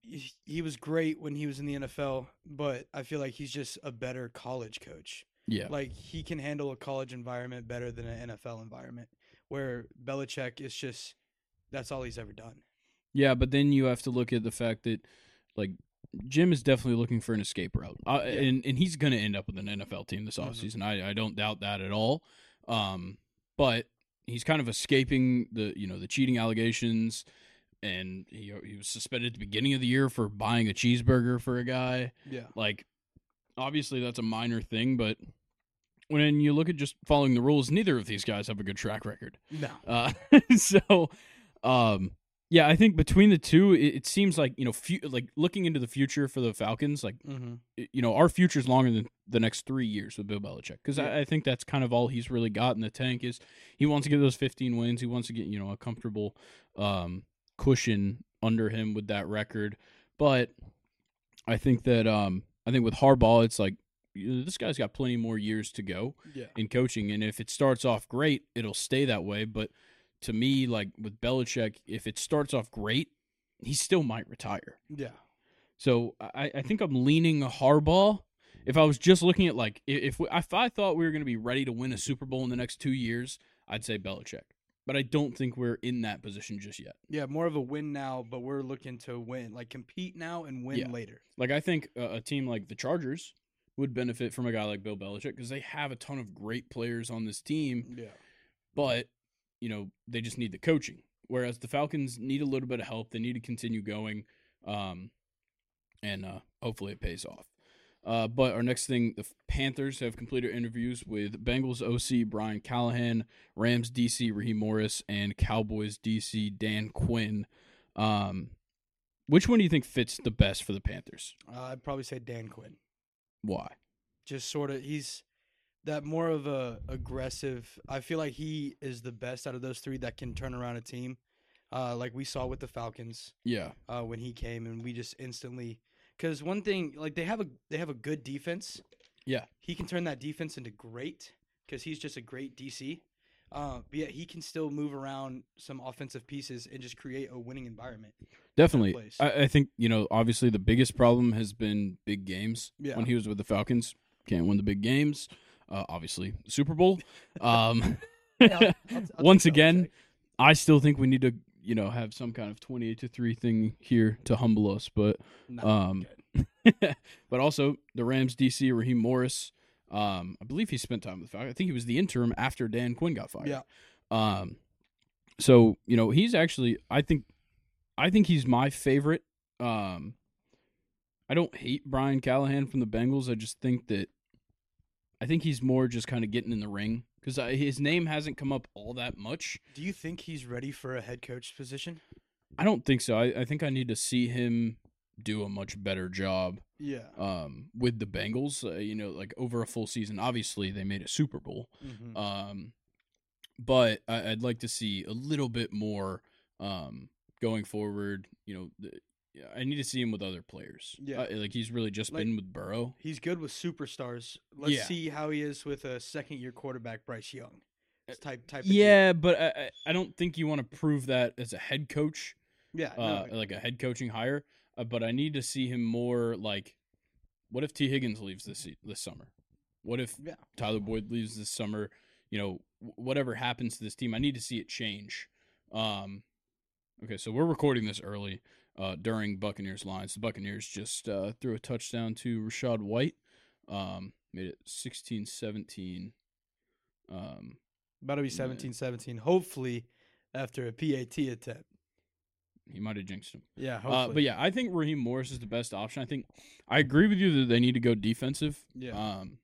he, he was great when he was in the NFL, but I feel like he's just a better college coach. Yeah, Like he can handle a college environment better than an NFL environment. Where Belichick is just that's all he's ever done. yeah, but then you have to look at the fact that like Jim is definitely looking for an escape route, uh, Yeah. and and he's going to end up with an NFL team this Mhm. offseason. I I don't doubt that at all. Um, but he's kind of escaping the you know the cheating allegations. And he he was suspended at the beginning of the year for buying a cheeseburger for a guy. Yeah. Like, obviously that's a minor thing, but when you look at just following the rules, neither of these guys have a good track record. No. Uh, so, um, yeah, I think between the two, it, it seems like you know, like looking into the future for the Falcons, like Mm-hmm. you know, our future is longer than the next three years with Bill Belichick because Yeah. I, I think that's kind of all he's really got in the tank is he wants to get those 15 wins. He wants to get you know a comfortable um, cushion under him with that record, but I think that um, I think with Harbaugh, it's like this guy's got plenty more years to go Yeah. in coaching. And if it starts off great, it'll stay that way. But to me, like with Belichick, if it starts off great, he still might retire. Yeah. So I, I think I'm leaning Harbaugh. If I was just looking at like if we, if I thought we were going to be ready to win a Super Bowl in the next two years, I'd say Belichick. But I don't think we're in that position just yet. Yeah, more of a win now, but we're looking to win, like compete now and win Yeah. later. Like I think a, a team like the Chargers would benefit from a guy like Bill Belichick because they have a ton of great players on this team. Yeah. but you know they just need the coaching. Whereas the Falcons need a little bit of help. They need to continue going, um, and uh, hopefully it pays off. Uh, but our next thing, the Panthers have completed interviews with Bengals OC Brian Callahan, Rams DC Raheem Morris, and Cowboys DC Dan Quinn. Um, which one do you think fits the best for the Panthers? Uh, I'd probably say Dan Quinn. Why? Just sort of, he's that more of a aggressive. I feel like he is the best out of those three that can turn around a team, uh, like we saw with the Falcons Yeah, uh, when he came, and we just instantly. Because one thing, like they have a they have a good defense. Yeah. he can turn that defense into great because he's just a great DC. Uh, but yet he can still move around some offensive pieces and just create a winning environment. definitely. I, I think you know. Obviously, the biggest problem has been big games. Yeah. When he was with the Falcons, can't win the big games. Uh, obviously, Super Bowl. Um, Yeah, I'll- I'll- I'll Once again, I still think we need to, you know, have some kind of twenty-eight to three thing here to humble us. But, No, um, but also the Rams DC Raheem Morris. Um, I believe he spent time with the Falcons. I think he was the interim after Dan Quinn got fired. Yeah. Um, so you know he's actually I think, I think he's my favorite. Um, I don't hate Brian Callahan from the Bengals. I just think that, I think he's more just kind of getting in the ring because his name hasn't come up all that much. Do you think he's ready for a head coach position? I don't think so. I, I think I need to see him do a much better job Yeah. um, with the Bengals. Uh, you know, like over a full season. Obviously, they made a Super Bowl, Mhm. um, but I, I'd like to see a little bit more um, going forward. You know, the, yeah, I need to see him with other players. Yeah. Uh, like he's really just Like- been with Burrow. He's good with superstars. Let's Yeah. see how he is with a second year quarterback, Bryce Young. It's type type. Yeah, but I, I- I don't think you want to prove that as a head coach. Yeah. uh, no, like a head coaching hire. Uh, but I need to see him more like, what if Tee Higgins leaves this this summer? What if Yeah. Tyler Boyd leaves this summer? You know, whatever happens to this team, I need to see it change. Um, okay, so we're recording this early uh, during Buccaneers lines. The Buccaneers just uh, threw a touchdown to Rachaad White, um, made it 16-17. Um, about to be yeah. 17-17. Hopefully, after a PAT attempt. he might have jinxed him. Yeah. Uh, but yeah, I think Raheem Morris is the best option. I think I agree with you that they need to go defensive. Yeah. Um,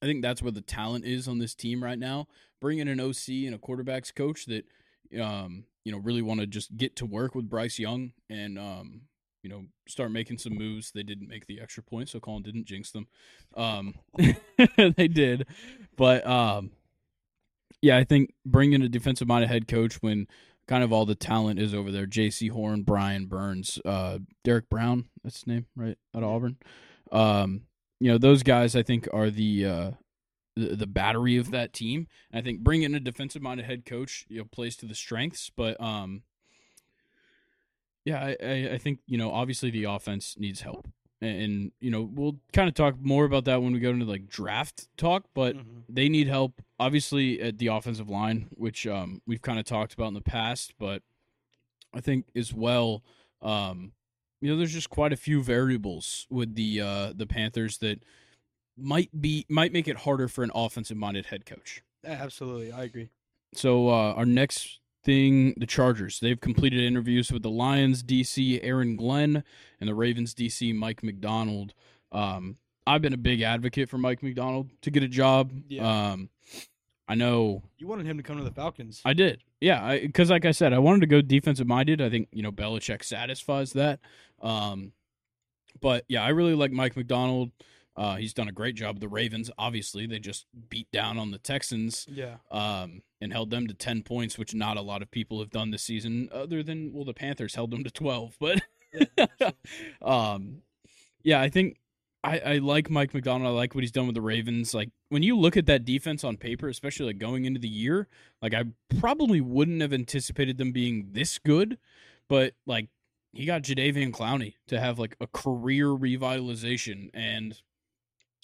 I think that's where the talent is on this team right now. Bring in an OC and a quarterbacks coach that, um, you know, really want to just get to work with Bryce Young and, um, you know, start making some moves. They didn't make the extra point, so Colin didn't jinx them. Um, they did, but um, yeah, I think bringing a defensive minded head coach when kind of all the talent is over there. Jaycee Horn, Brian Burns, uh, Derrick Brown. That's his name, right? Out of Auburn. Um, you know, those guys I think are the uh, the, the battery of that team. And I think bringing in a defensive minded head coach, you know, plays to the strengths. But um, yeah, I, I, I think you know obviously the offense needs help. And, and you know we'll kind of talk more about that when we go into like draft talk, but Mhm. they need help obviously at the offensive line which um, we've kind of talked about in the past but i think as well um, you know there's just quite a few variables with the uh, the panthers that might be might make it harder for an offensive minded head coach absolutely, I agree. so uh, our next thing the chargers they've completed interviews with the lions dc aaron glenn and the ravens dc mike macdonald um, i've been a big advocate for mike macdonald to get a job Yeah. um, i know You wanted him to come to the Falcons. I did. Yeah, because like I said, I wanted to go defensive minded. I think you know Belichick satisfies that. Um, but yeah, I really like Mike Macdonald. Uh, he's done a great job with the Ravens. Obviously, they just beat down on the Texans yeah. um, and held them to ten points, which not a lot of people have done this season. Other than well, the Panthers held them to twelve. But Yeah, um, yeah, I think I, I like Mike Macdonald. I like what he's done with the Ravens. Like when you look at that defense on paper, especially like going into the year, like I probably wouldn't have anticipated them being this good, but like he got Jadeveon Clowney to have like a career revitalization, and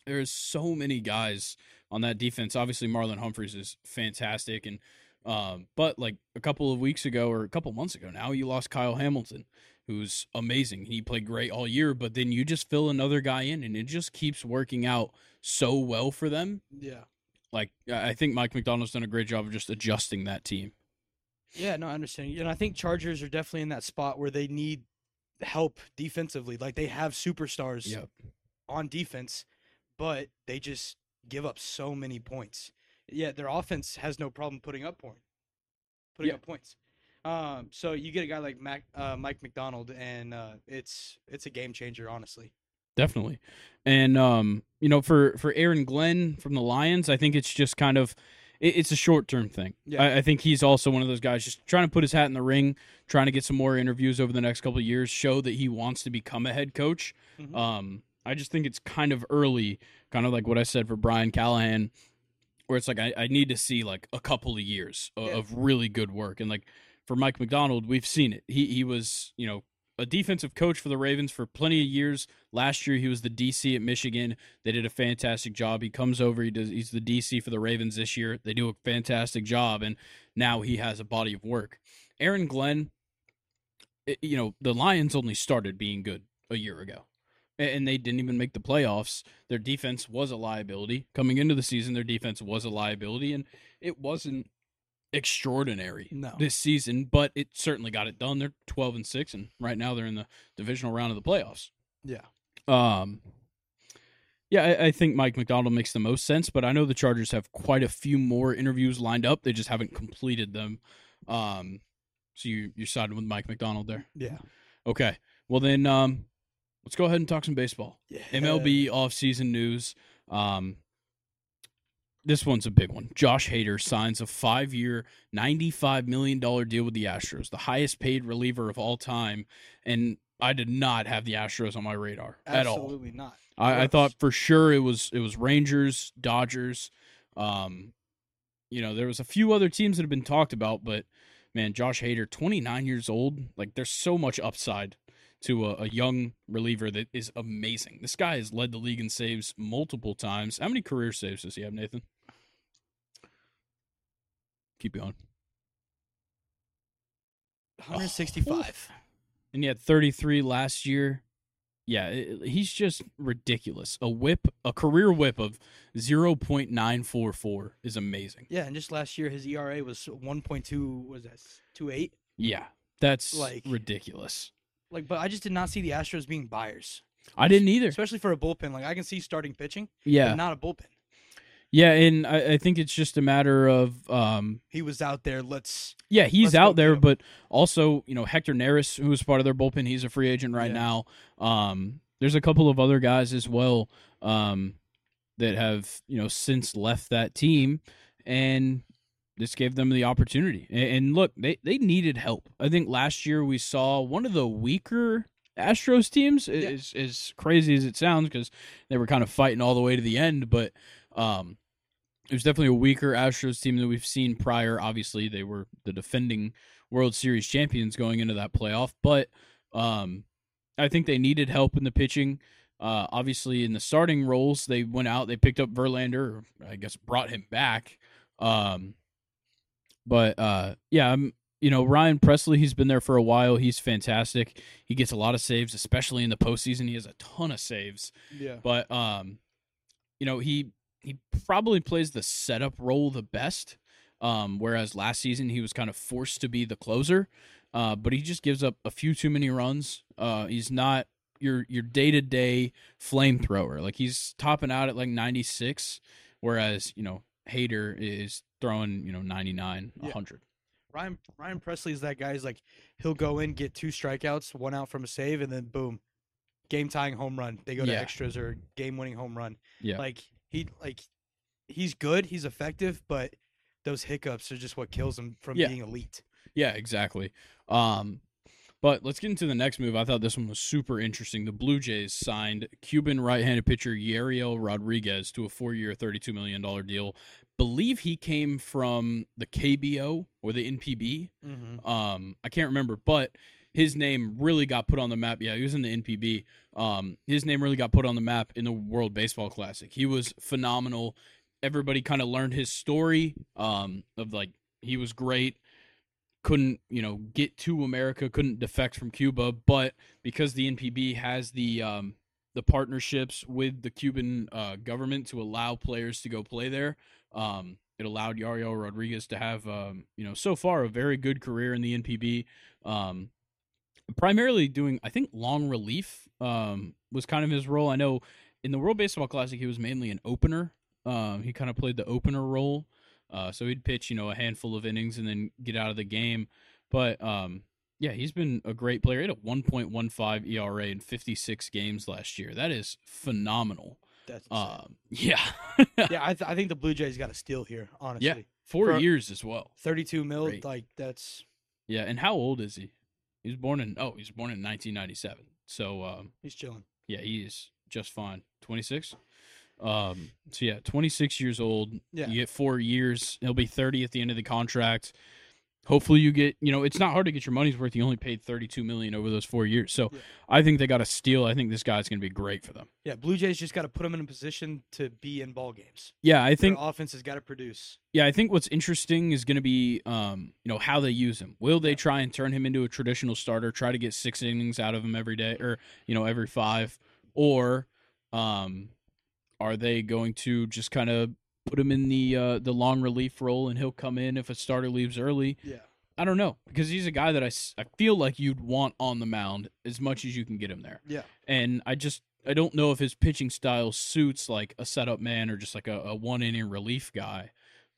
there's so many guys on that defense. Obviously, Marlon Humphreys is fantastic, and um, but like a couple of weeks ago or a couple months ago now, you lost Kyle Hamilton, who's amazing. He played great all year, but then you just fill another guy in, and it just keeps working out so well for them. Yeah. Like I I think Mike Macdonald's done a great job of just adjusting that team. Yeah, no, I understand. And I think Chargers are definitely in that spot where they need help defensively. Like they have superstars on defense, but they just give up so many points. Yeah, their offense has no problem putting up point, putting Yeah. up points. Um, so you get a guy like Mac, uh, Mike Macdonald, and uh, it's it's a game changer, honestly. definitely. And um, you know, for for Aaron Glenn from the Lions, I think it's just kind of it, it's a short term thing. Yeah. I, I think he's also one of those guys just trying to put his hat in the ring, trying to get some more interviews over the next couple of years, show that he wants to become a head coach. Mhm. Um, I just think it's kind of early, kind of like what I said for Brian Callahan, where it's like I, I need to see like a couple of years of, Yeah. of really good work. And like for Mike Macdonald, we've seen it. He he was, you know, a defensive coach for the Ravens for plenty of years. Last year, he was the DC at Michigan. They did a fantastic job. He comes over. He does. He's the DC for the Ravens this year. They do a fantastic job, and now he has a body of work. Aaron Glenn, it- you know, the Lions only started being good a year ago, and they didn't even make the playoffs. Their defense was a liability coming into the season. Their defense was a liability, and it wasn't extraordinary No. this season, but it certainly got it done. They're twelve and six, and right now they're in the divisional round of the playoffs. Yeah. Um, yeah, I, I think Mike Macdonald makes the most sense, but I know the Chargers have quite a few more interviews lined up. They just haven't completed them. Um, so you you sided with Mike Macdonald there. Yeah. Okay, well then, um, let's go ahead and talk some baseball. Yeah. MLB offseason news. Um, this one's a big one. Josh Hader signs a five-year, ninety-five million dollar deal with the Astros, the highest-paid reliever of all time, and I did not have the Astros on my radar at all. Absolutely not. I, I thought for sure it was it was Rangers, Dodgers. Um, you know, there was a few other teams that have been talked about, but man, Josh Hader, 29 years old, like there's so much upside to a, a young reliever that is amazing. This guy has led the league in saves multiple times. How many career saves does he have, Nathan? Keep going. 165. and he had 33 last year. Yeah, it- he's just ridiculous. A whip, a career whip of 0.944 is amazing. Yeah, and just last year his ERA was 1.2 was that 28? Yeah, that's Like- ridiculous. Like but I just did not see the Astros being buyers, I didn't either. especially for a bullpen. Like I can see starting pitching, Yeah, but not a bullpen. yeah, and I, I think it's just a matter of, um, He was out there, let's yeah, he's Let's out there, but also, you know, Hector Neris, who was part of their bullpen, he's a free agent right Yeah. now. Um, there's a couple of other guys as well, um, that have you know since left that team, and this gave them the opportunity. And, look, they they needed help. I think last year we saw one of the weaker Astros teams. Yeah. As as crazy as it sounds, because they were kind of fighting all the way to the end, but um, it was definitely a weaker Astros team that we've seen prior. Obviously, they were the defending World Series champions going into that playoff, but um, I think they needed help in the pitching. Uh, obviously, in the starting roles, they went out, they picked up Verlander, or I guess brought him back. Um, but uh, yeah, I'm, you know, Ryan Pressly, he's been there for a while. He's fantastic. He gets a lot of saves, especially in the postseason. He has a ton of saves yeah. but um you know he he probably plays the setup role the best um whereas last season he was kind of forced to be the closer uh but he just gives up a few too many runs uh he's not your your day-to-day flamethrower like he's topping out at like 96 whereas you know Hader is throwing you know 99 Yeah. 100 Ryan Ryan Pressly's that guy. He's like he'll go in, get two strikeouts, one out from a save, and then boom, game tying home run. They go to Yeah. extras or game winning home run. yeah Like he like he's good, he's effective, but those hiccups are just what kills him from Yeah. being elite. Yeah, exactly. Um, but let's get into the next move. I thought this one was super interesting. The Blue Jays signed Cuban right-handed pitcher Yariel Rodriguez to a four-year, thirty-two million dollar deal. Believe he came from the KBO or the NPB. Mm-hmm. Um, I can't remember, but his name really got put on the map. Yeah, he was in the NPB. Um, his name really got put on the map in the World Baseball Classic. He was phenomenal. Everybody kind of learned his story um, of like he was great. Couldn't you know get to America? Couldn't defect from Cuba, but because the NPB has the um, the partnerships with the Cuban uh, government to allow players to go play there, um, it allowed Yariel Rodriguez to have, um, you know, so far a very good career in the NPB. Um, primarily doing, I think, long relief um, was kind of his role. I know in the World Baseball Classic he was mainly an opener. Um, he kind of played the opener role, uh, so he'd pitch, you know, a handful of innings and then get out of the game. But um, yeah, he's been a great player. He had a 1.15 ERA in 56 games last year. That is phenomenal. That's. Um, yeah, yeah, I, th- I think the Blue Jays got a steal here. Honestly, Yeah. four For- years as well. thirty-two mil. Great. Like that's Yeah, and how old is he? He was born in oh, he was born in 1997. So um, he's chilling. yeah, he is just fine. 26. Um, so yeah, 26 years old. Yeah. You get four years. He'll be 30 at the end of the contract. hopefully you get you know it's not hard to get your money's worth. You only paid thirty two million over those four years, so Yeah. I think they got a steal. I think this guy's going to be great for them. Yeah, Blue Jays just got to put him in a position to be in ball games. Yeah, I Their think offense has got to produce. Yeah, I think what's interesting is going to be, um, you know, how they use him. Will they try and turn him into a traditional starter, try to get six innings out of him every day, or you know, every five, or um, are they going to just kind of put him in the uh, the long relief role and he'll come in if a starter leaves early? Yeah. I don't know because he's a guy that I, I feel like you'd want on the mound as much as you can get him there, Yeah. and I just I don't know if his pitching style suits like a setup man or just like a, a one inning relief guy.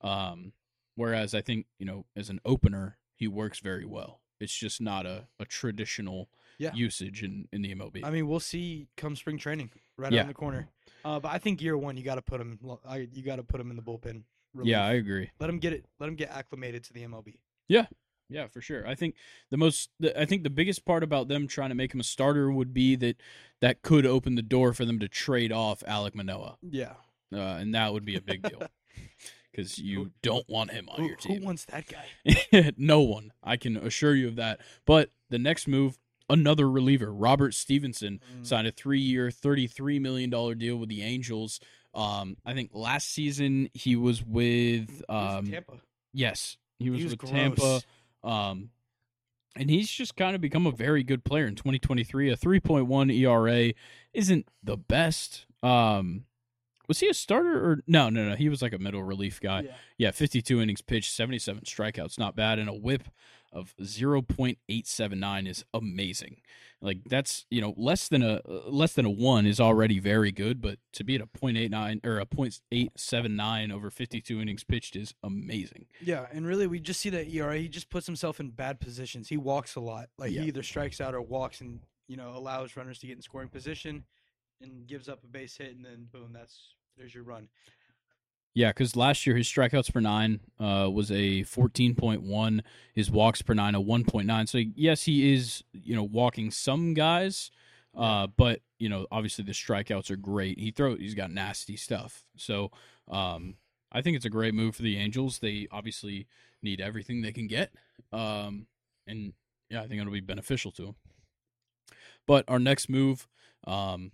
Um, whereas I think you know as an opener he works very well. It's just not a, a traditional Yeah. usage in, in the MLB. I mean, we'll see come spring training right Yeah. around the corner. Uh, but I think year one, you got to put him. I, you got to put him in the bullpen. yeah, I agree. let him get it. Let him get acclimated to the MLB. Yeah, yeah, for sure. I think the most the, I think the biggest part about them trying to make him a starter would be that that could open the door for them to trade off Alek Manoah. Yeah. Uh, and that would be a big deal. Cuz you Who- don't want him on Who, your team. who wants that guy? no one. I can assure you of that. But the next move, another reliever, Robert Stephenson, Mm. signed a three-year, thirty-three million dollar deal with the Angels. Um, I think last season he was with He was um, Tampa. yes, he was, He was with gross. Tampa. Um, and he's just kind of become a very good player in 2023. A 3.1 ERA isn't the best. Um, was he a starter or no? No, no. He was like a middle relief guy. Yeah. Yeah, 52 innings pitched, 77 strikeouts, not bad, and a whip of 0.879 is amazing. Like that's you know less than a uh, less than a one is already very good, but to be at a .89 or a .879 over 52 innings pitched is amazing. Yeah, and really, we just see that ERA. He just puts himself in bad positions. He walks a lot. Like Yeah. he either strikes out or walks, and you know allows runners to get in scoring position, and gives up a base hit, and then boom, that's there's your run. Yeah, because last year his strikeouts per nine uh, was a 14.1, his walks per nine a 1.9. So yes, he is you know walking some guys, uh, but you know obviously the strikeouts are great. He throw he's got nasty stuff. So um, I think it's a great move for the Angels. They obviously need everything they can get, um, and yeah, I think it'll be beneficial to them. But our next move, um,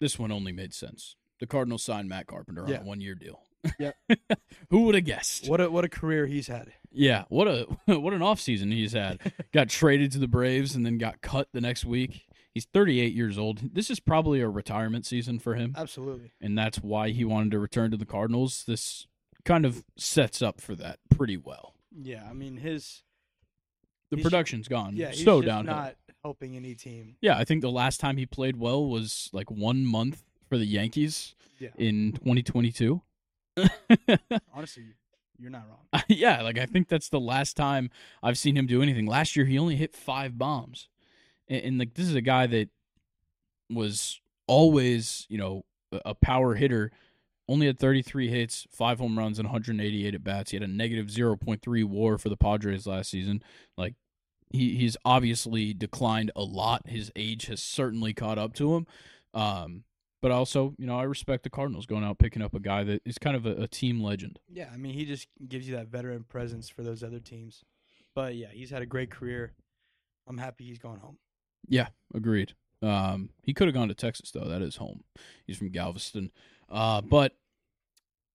this one only made sense. The Cardinals signed Matt Carpenter on Yeah. a one year deal. Yep. Who would have guessed? What a what a career he's had. Yeah, what a what an offseason he's had. got traded to the Braves and then got cut the next week. He's 38 years old. This is probably a retirement season for him, Absolutely. and that's why he wanted to return to the Cardinals. This kind of sets up for that pretty well. Yeah, I mean his The production's gone yeah he's so just downhill. not helping any team. Yeah, I think the last time he played well was like one month for the Yankees Yeah. in 2022. Honestly, you're not wrong. yeah, like I think that's the last time I've seen him do anything. Last year he only hit five bombs, and, and like this is a guy that was always you know a, power hitter. Only had 33 hits, five home runs, and 188 at bats. He had a negative 0.3 WAR for the Padres last season. Like he he's obviously declined a lot. His age has certainly caught up to him. Um, but also, you know, I respect the Cardinals going out picking up a guy that is kind of a, a team legend. Yeah, I mean he just gives you that veteran presence for those other teams. But yeah, he's had a great career. I'm happy he's going home. Yeah, agreed. Um, he could have gone to Texas though. That is home. He's from Galveston. Uh, but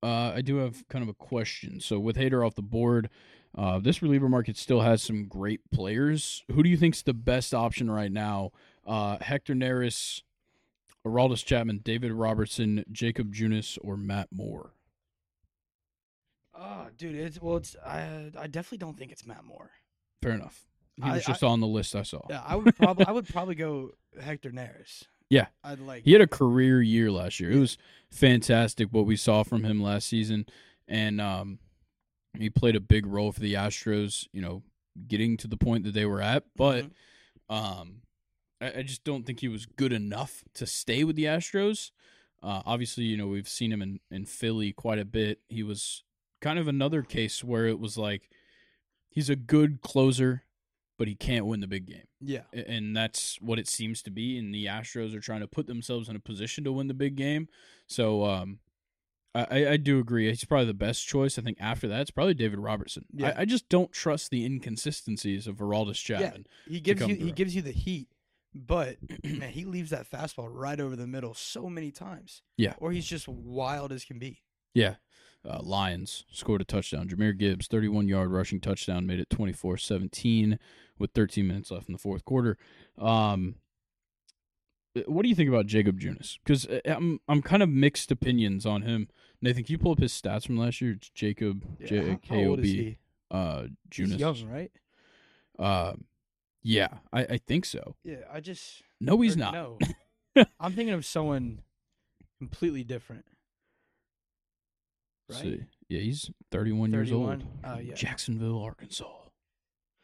uh, I do have kind of a question. So with Hader off the board, uh, this reliever market still has some great players. Who do you think's the best option right now? Uh, Hector Neris, Aroldis Chapman, David Robertson, Jakob Junis, or Matt Moore? Oh, dude, it's well, it's I I definitely don't think it's Matt Moore. Fair enough. He I- was just on the list I saw. Yeah, I would probably I would probably go Hector Neris. Yeah. I'd like. He had a career year last year. It was fantastic what we saw from him last season, and um, he played a big role for the Astros. You know, getting to the point that they were at, but Mhm. um, I, I just don't think he was good enough to stay with the Astros. Uh, obviously, you know we've seen him in in Philly quite a bit. He was kind of another case where it was like he's a good closer, but he can't win the big game yeah, and that's what it seems to be. And the Astros are trying to put themselves in a position to win the big game. So, um, I, I- do agree. He's probably the best choice. I think after that, it's probably David Robertson. Yeah. I, I just don't trust the inconsistencies of Aroldis Chapman. He gives you he gives you the heat, but man, he leaves that fastball right over the middle so many times. Yeah. Or he's just wild as can be. Yeah. Uh, Lions scored a touchdown. Jahmyr Gibbs, 31 yard rushing touchdown, made it 24 17 with 13 minutes left in the fourth quarter. Um, uh, what do you think about Jakob Junis? Because I'm I'm kind of mixed opinions on him. Nathan, can you pull up his stats from last year? It's Jacob Yeah, J K O B uh Junis. young, right? Um, yeah, I, I think so. Yeah, I just No, he's not. No, I'm thinking of someone completely different. Right? see. Yeah, he's 31, years old. 31? Oh, yeah. Jacksonville, Arkansas.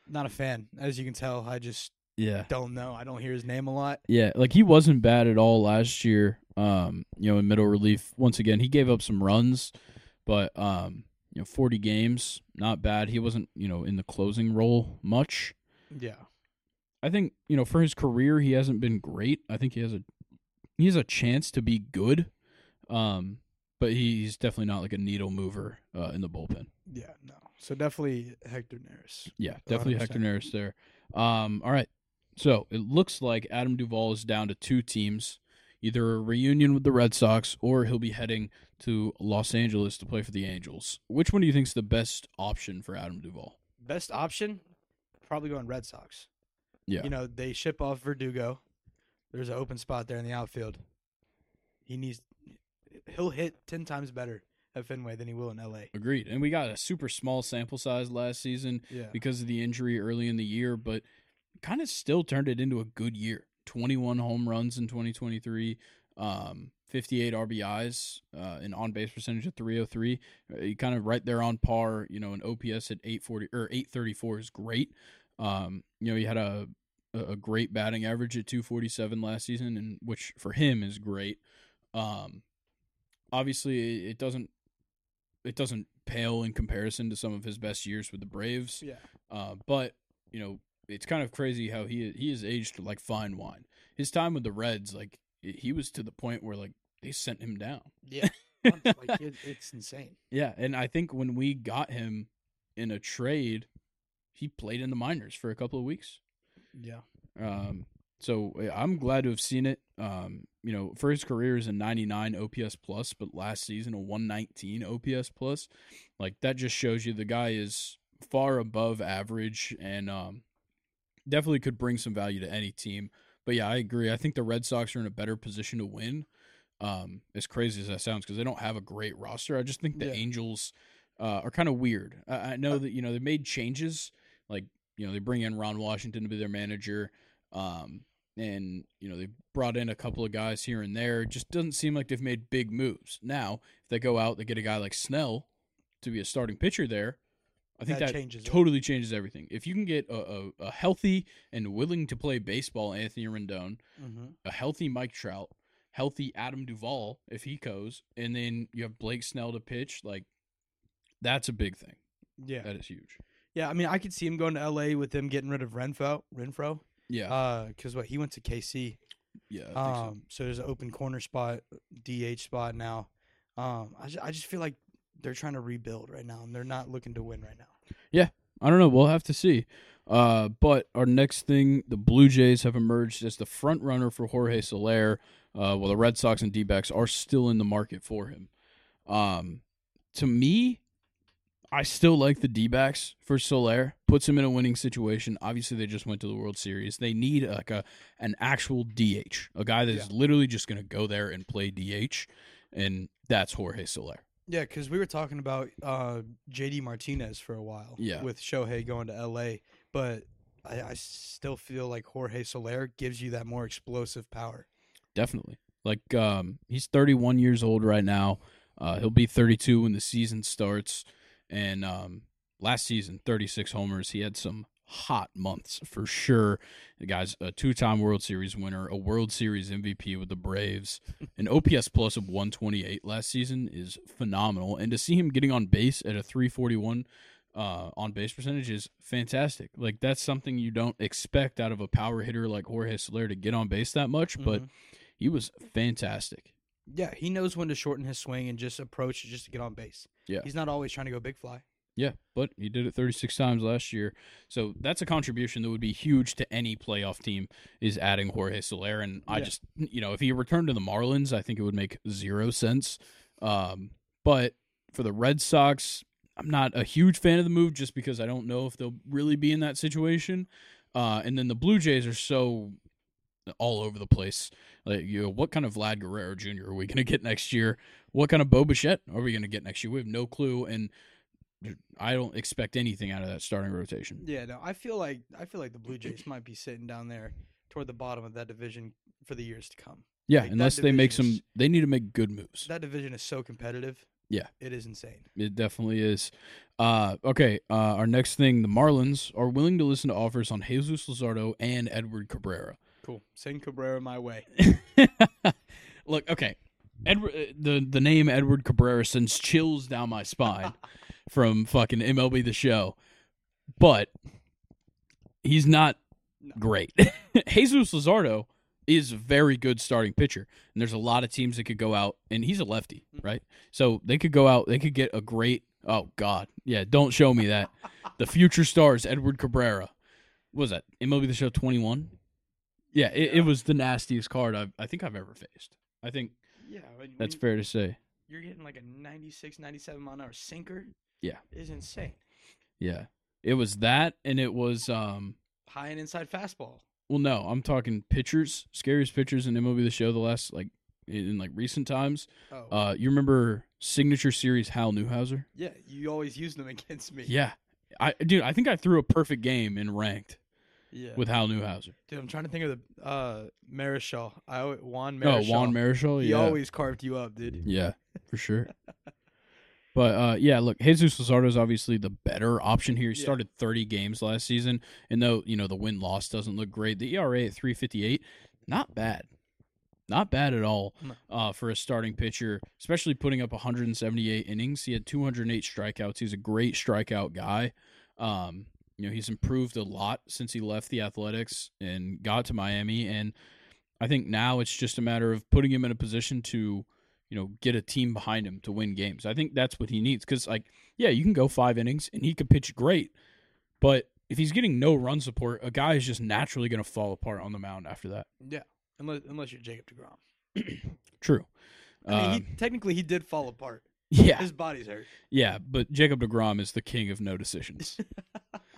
Not a fan, as you can tell. I just Yeah. don't know. I don't hear his name a lot. Yeah, like he wasn't bad at all last year. Um, you know, in middle relief. Once again, he gave up some runs, but um, you know, 40 games, not bad. He wasn't, you know, in the closing role much. Yeah. I think, you know, for his career, he hasn't been great. I think he has a he has a chance to be good. Um, but he's definitely not like a needle mover uh, in the bullpen. Yeah, no. So definitely Hector Neris. Yeah, definitely Hector 100%. Neris there. Um, all right. So it looks like Adam Duvall is down to two teams, either a reunion with the Red Sox or he'll be heading to Los Angeles to play for the Angels. Which one do you think is the best option for Adam Duvall? Best option, probably going Red Sox. Yeah. You know, they ship off Verdugo. There's an open spot there in the outfield. He needs he'll hit 10 times better at Fenway than he will in LA. Agreed. And we got a super small sample size last season Yeah. because of the injury early in the year, but kind of still turned it into a good year. 21 home runs in 2023, um, 58 RBIs, uh, an on base percentage of 303. Uh, kind of right there on par. You know, an OPS at 840 or 834 is great. Um, you know, he had a a great batting average at 247 last season, and which for him is great. Um, obviously, it doesn't it doesn't pale in comparison to some of his best years with the Braves. Yeah. Uh, but you know, it's kind of crazy how he he is aged like fine wine. His time with the Reds, like he was to the point where like they sent him down. Yeah. like it, it's insane. Yeah, and I think when we got him in a trade, he played in the minors for a couple of weeks. Yeah. Um, so I'm glad to have seen it. Um, you know, for his career is a 99 OPS plus, but last season a 119 OPS plus. Like that just shows you the guy is far above average and um, definitely could bring some value to any team. But yeah, I agree. I think the Red Sox are in a better position to win. Um, as crazy as that sounds, because they don't have a great roster. I just think the Yeah. Angels uh, are kind of weird. I, I know that you know they made changes, you know they bring in Ron Washington to be their manager, um, and you know they brought in a couple of guys here and there. It just doesn't seem like they've made big moves. Now, if they go out, they get a guy like Snell to be a starting pitcher there. I think That that, changes it. totally changes everything. If you can get a, a, a healthy and willing to play baseball Anthony Rendon, Mm-hmm. a healthy Mike Trout, healthy Adam Duvall if he goes, and then you have Blake Snell to pitch, like that's a big thing. Yeah. That is huge. Yeah. I mean, I could see him going to LA with them getting rid of Renfroe. Renfroe. Yeah. Uh, because what he went to KC. yeah. I think Um, so. there's an open corner spot, DH spot now. Um, I just, I just feel like they're trying to rebuild right now, and they're not looking to win right now. Yeah. I don't know. We'll have to see. Uh, but our next thing, the Blue Jays have emerged as the front runner for Jorge Soler, uh, while the Red Sox and D-backs are still in the market for him. Um, to me, I still like the D-backs for Soler. Puts him in a winning situation. Obviously, they just went to the World Series. They need like a an actual DH, a guy that's literally just going to go there and play DH, and that's Jorge Soler. Yeah, because we were talking about uh, JD Martinez for a while. Yeah. With Shohei going to LA, but I, I still feel like Jorge Soler gives you that more explosive power. Definitely. Like um he's 31 years old right now. Uh he'll be 32 when the season starts and um last season 36 homers. He had some hot months for sure. The guy's a two-time World Series winner, a World Series MVP with the Braves. An OPS plus of 128 last season is phenomenal and to see him getting on base at a 341 uh, on base percentage is fantastic. Like that's something you don't expect out of a power hitter like Jorge Soler to get on base that much, but Mhm. he was fantastic. Yeah, he knows when to shorten his swing and just approach just to get on base. Yeah. he's not always trying to go big fly. Yeah, but he did it 36 times last year. So that's a contribution that would be huge to any playoff team is adding Jorge Soler. And I Yeah. just, you know, if he returned to the Marlins, I think it would make zero sense. Um, but for the Red Sox, I'm not a huge fan of the move just because I don't know if they'll really be in that situation. Uh, and then the Blue Jays are so all over the place. Like, you know, what kind of Vlad Guerrero Jr. are we going to get next year? What kind of Bo Bichette are we going to get next year? We have no clue. And I don't expect anything out of that starting rotation. Yeah, no, I feel like I feel like the Blue Jays might be sitting down there toward the bottom of that division for the years to come. Yeah, Like, unless they make some, is- they need to make good moves. That division is so competitive. Yeah. it is insane. It definitely is. Uh, okay, uh, our next thing: the Marlins are willing to listen to offers on Jesus Luzardo and Edward Cabrera. Cool. Send Cabrera my way. Look, okay, Edward, uh, the the name Edward Cabrera sends chills down my spine from fucking MLB the Show, but he's not No. great. Jesus Luzardo is a very good starting pitcher, and there's a lot of teams that could go out, and he's a lefty, Mhm. right? So they could go out, they could get a great. Oh God, yeah, don't show me that. the future stars, Edward Cabrera, what was that MLB the Show 21? Yeah, it, it was the nastiest card I've, I think I've ever faced. I think Yeah, that's fair to say. You're getting like a 96, 97 mile an hour sinker. Yeah. is insane. Yeah, it was that, and it was um. High and inside fastball. Well, no, I'm talking pitchers, scariest pitchers in MLB the Show the last like in like recent times. Oh, Uh, you remember signature series Hal Newhouser? yeah. You always used them against me. Yeah, I dude, I think I threw a perfect game in ranked yeah. with Hal Newhouser. Dude, I'm trying to think of the uh Marichal. I al- Juan Oh, Marichal. Juan Marichal. He Yeah, always carved you up, dude. yeah, for sure. But uh, yeah, look, Jesus Luzardo is obviously the better option here. He Yeah. started 30 games last season, and though you know the win loss doesn't look great, the ERA at 3.58, not bad, not bad at all No. uh, for a starting pitcher, especially putting up 178 innings. He had 208 strikeouts. He's a great strikeout guy. Um, you know, he's improved a lot since he left the Athletics and got to Miami, and I think now it's just a matter of putting him in a position to you know, get a team behind him to win games. I think that's what he needs because, like, yeah, you can go five innings and he could pitch great, but if he's getting no run support, a guy is just naturally going to fall apart on the mound after that. Yeah, unless unless you're Jacob Degrom. True. I mean, Uh, he, technically he did fall apart. yeah, His body's hurt. yeah, but Jacob Degrom is the king of no decisions.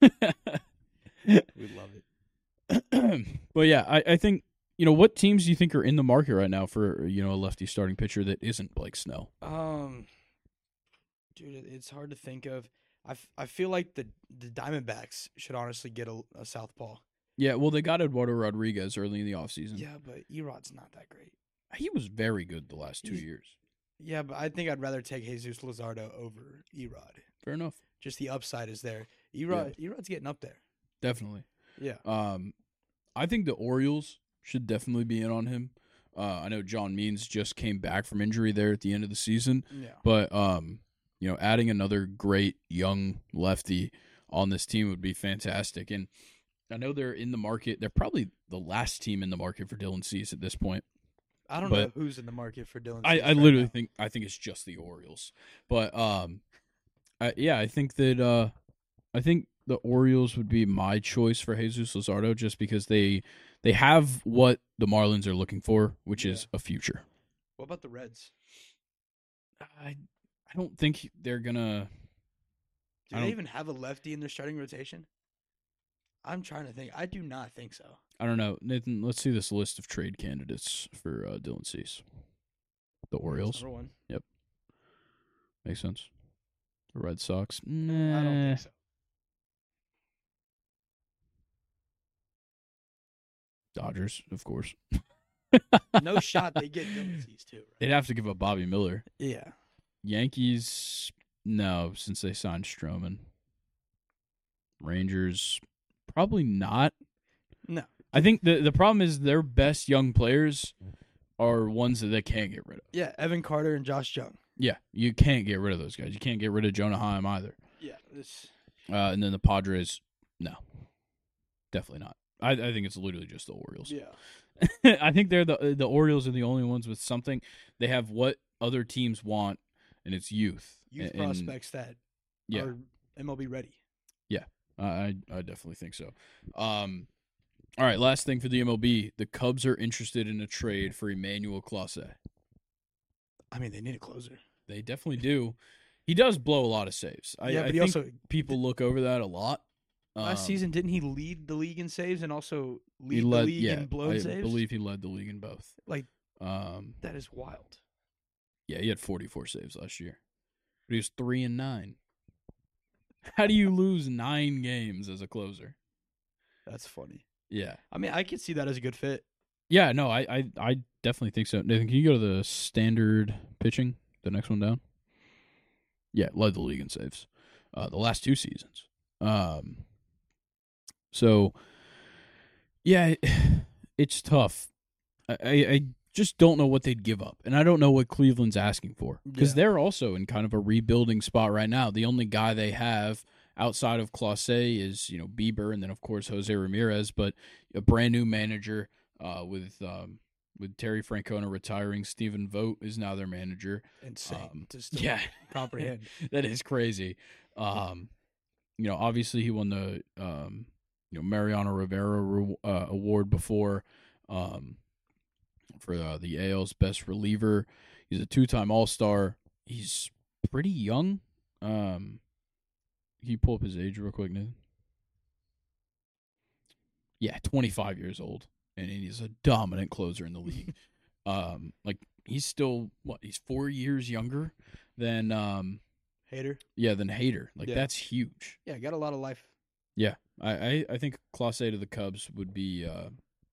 We love it. but yeah, I, I think you know what teams do you think are in the market right now for you know a lefty starting pitcher that isn't Blake Snell? Um, dude, it's hard to think of. I, f- I feel like the the Diamondbacks should honestly get a, a southpaw. Yeah, well, they got Eduardo Rodriguez early in the offseason. Yeah, but Erod's not that great. He was very good the last two He's- years. Yeah, but I think I'd rather take Jesus Luzardo over Erod. Fair enough. Just the upside is there. Erod, Erod's getting up there. Definitely. Yeah. Um, I think the Orioles should definitely be in on him. Uh, I know John Means just came back from injury there at the end of the season, Yeah. but um, you know, adding another great young lefty on this team would be fantastic. And I know they're in the market. They're probably the last team in the market for Dylan Cease at this point. I don't But- know who's in the market for Dylan. I, I right literally now. think I think it's just the Orioles, but um, I, yeah, I think that uh, I think the Orioles would be my choice for Jesus Luzardo just because they they have what the Marlins are looking for, which is a future. What about the Reds? I I don't think they're gonna. Do they even have a lefty in their starting rotation? I'm trying to think. I do not think so. I don't know, Nathan. Let's see this list of trade candidates for uh, Dylan Cease. The Orioles Number one. makes sense. The Red Sox, I don't think so. Dodgers, of course. No shot they get Dylan Cease too. They'd have to give up Bobby Miller. Yeah. Yankees, no, since they signed Stroman. Rangers, probably not. I think the the problem is their best young players are ones that they can't get rid of. Yeah, Evan Carter and Josh Jung. Yeah, you can't get rid of those guys. You can't get rid of Jonah Heim either. Yeah, this Uh, and then the Padres, no, definitely not. I, I think it's literally just the Orioles. yeah. I think they're the the Orioles are the only ones with something. They have what other teams want, and it's youth. Youth And- prospects that yeah. are MLB ready. Yeah, I I definitely think so. Um, all right, last thing for the MLB, the Cubs are interested in a trade for Emmanuel Clase. I mean, they need a closer. They definitely do. He does blow a lot of saves. I, yeah, I but he think also people look over that a lot. last Um, season didn't he lead the league in saves and also lead led, the league yeah, in blown I saves? I believe he led the league in both. Like Um, that is wild. yeah, he had 44 saves last year, but he was three and nine. How do you lose nine games as a closer? That's funny. Yeah, I mean, I could see that as a good fit. yeah, no, I, I, I definitely think so. Nathan, can you go to the standard pitching, the next one down? Yeah, led the league in saves, uh, the last two seasons. Um, so yeah, it- it's tough. I, I, I just don't know what they'd give up, and I don't know what Cleveland's asking for because Yeah. they're also in kind of a rebuilding spot right now. The only guy they have outside of Clase is you know Bieber, and then of course Jose Ramirez, but a brand new manager uh, with um, with Terry Francona retiring. Stephen Vogt is now their manager. Insane Um, yeah. comprehend. that is crazy. Um, you know, obviously he won the um, you know Mariano Rivera re- uh, award before um, for uh, the AL's best reliever. He's a two-time All-Star. He's pretty young. Um, can you pull up his age real quick, Nathan? Yeah, 25 years old, and he's a dominant closer in the league. um, like he's still what? He's four years younger than um, Hader. yeah, than Hader. Like Yeah. that's huge. Yeah, got a lot of life. I I, I think Clase to the Cubs would be uh,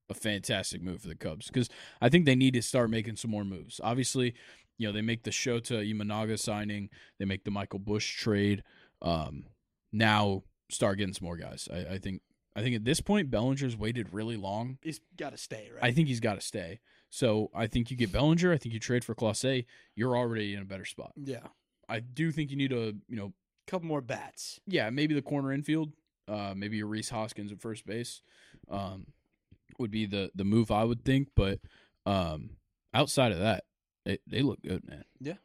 a fantastic move for the Cubs because I think they need to start making some more moves. Obviously, you know they make the Shota Imanaga signing, they make the Michael Busch trade. Um, now start getting some more guys. I, I think I think at this point Bellinger's waited really long. He's got to stay, right? I think he's got to stay. So I think you get Bellinger. I think you trade for Clase. You're already in a better spot. yeah, I do think you need a you know couple more bats. yeah, maybe the corner infield, uh, maybe a Rhys Hoskins at first base, um, would be the the move I would think. But um, outside of that, they they look good, man. Yeah.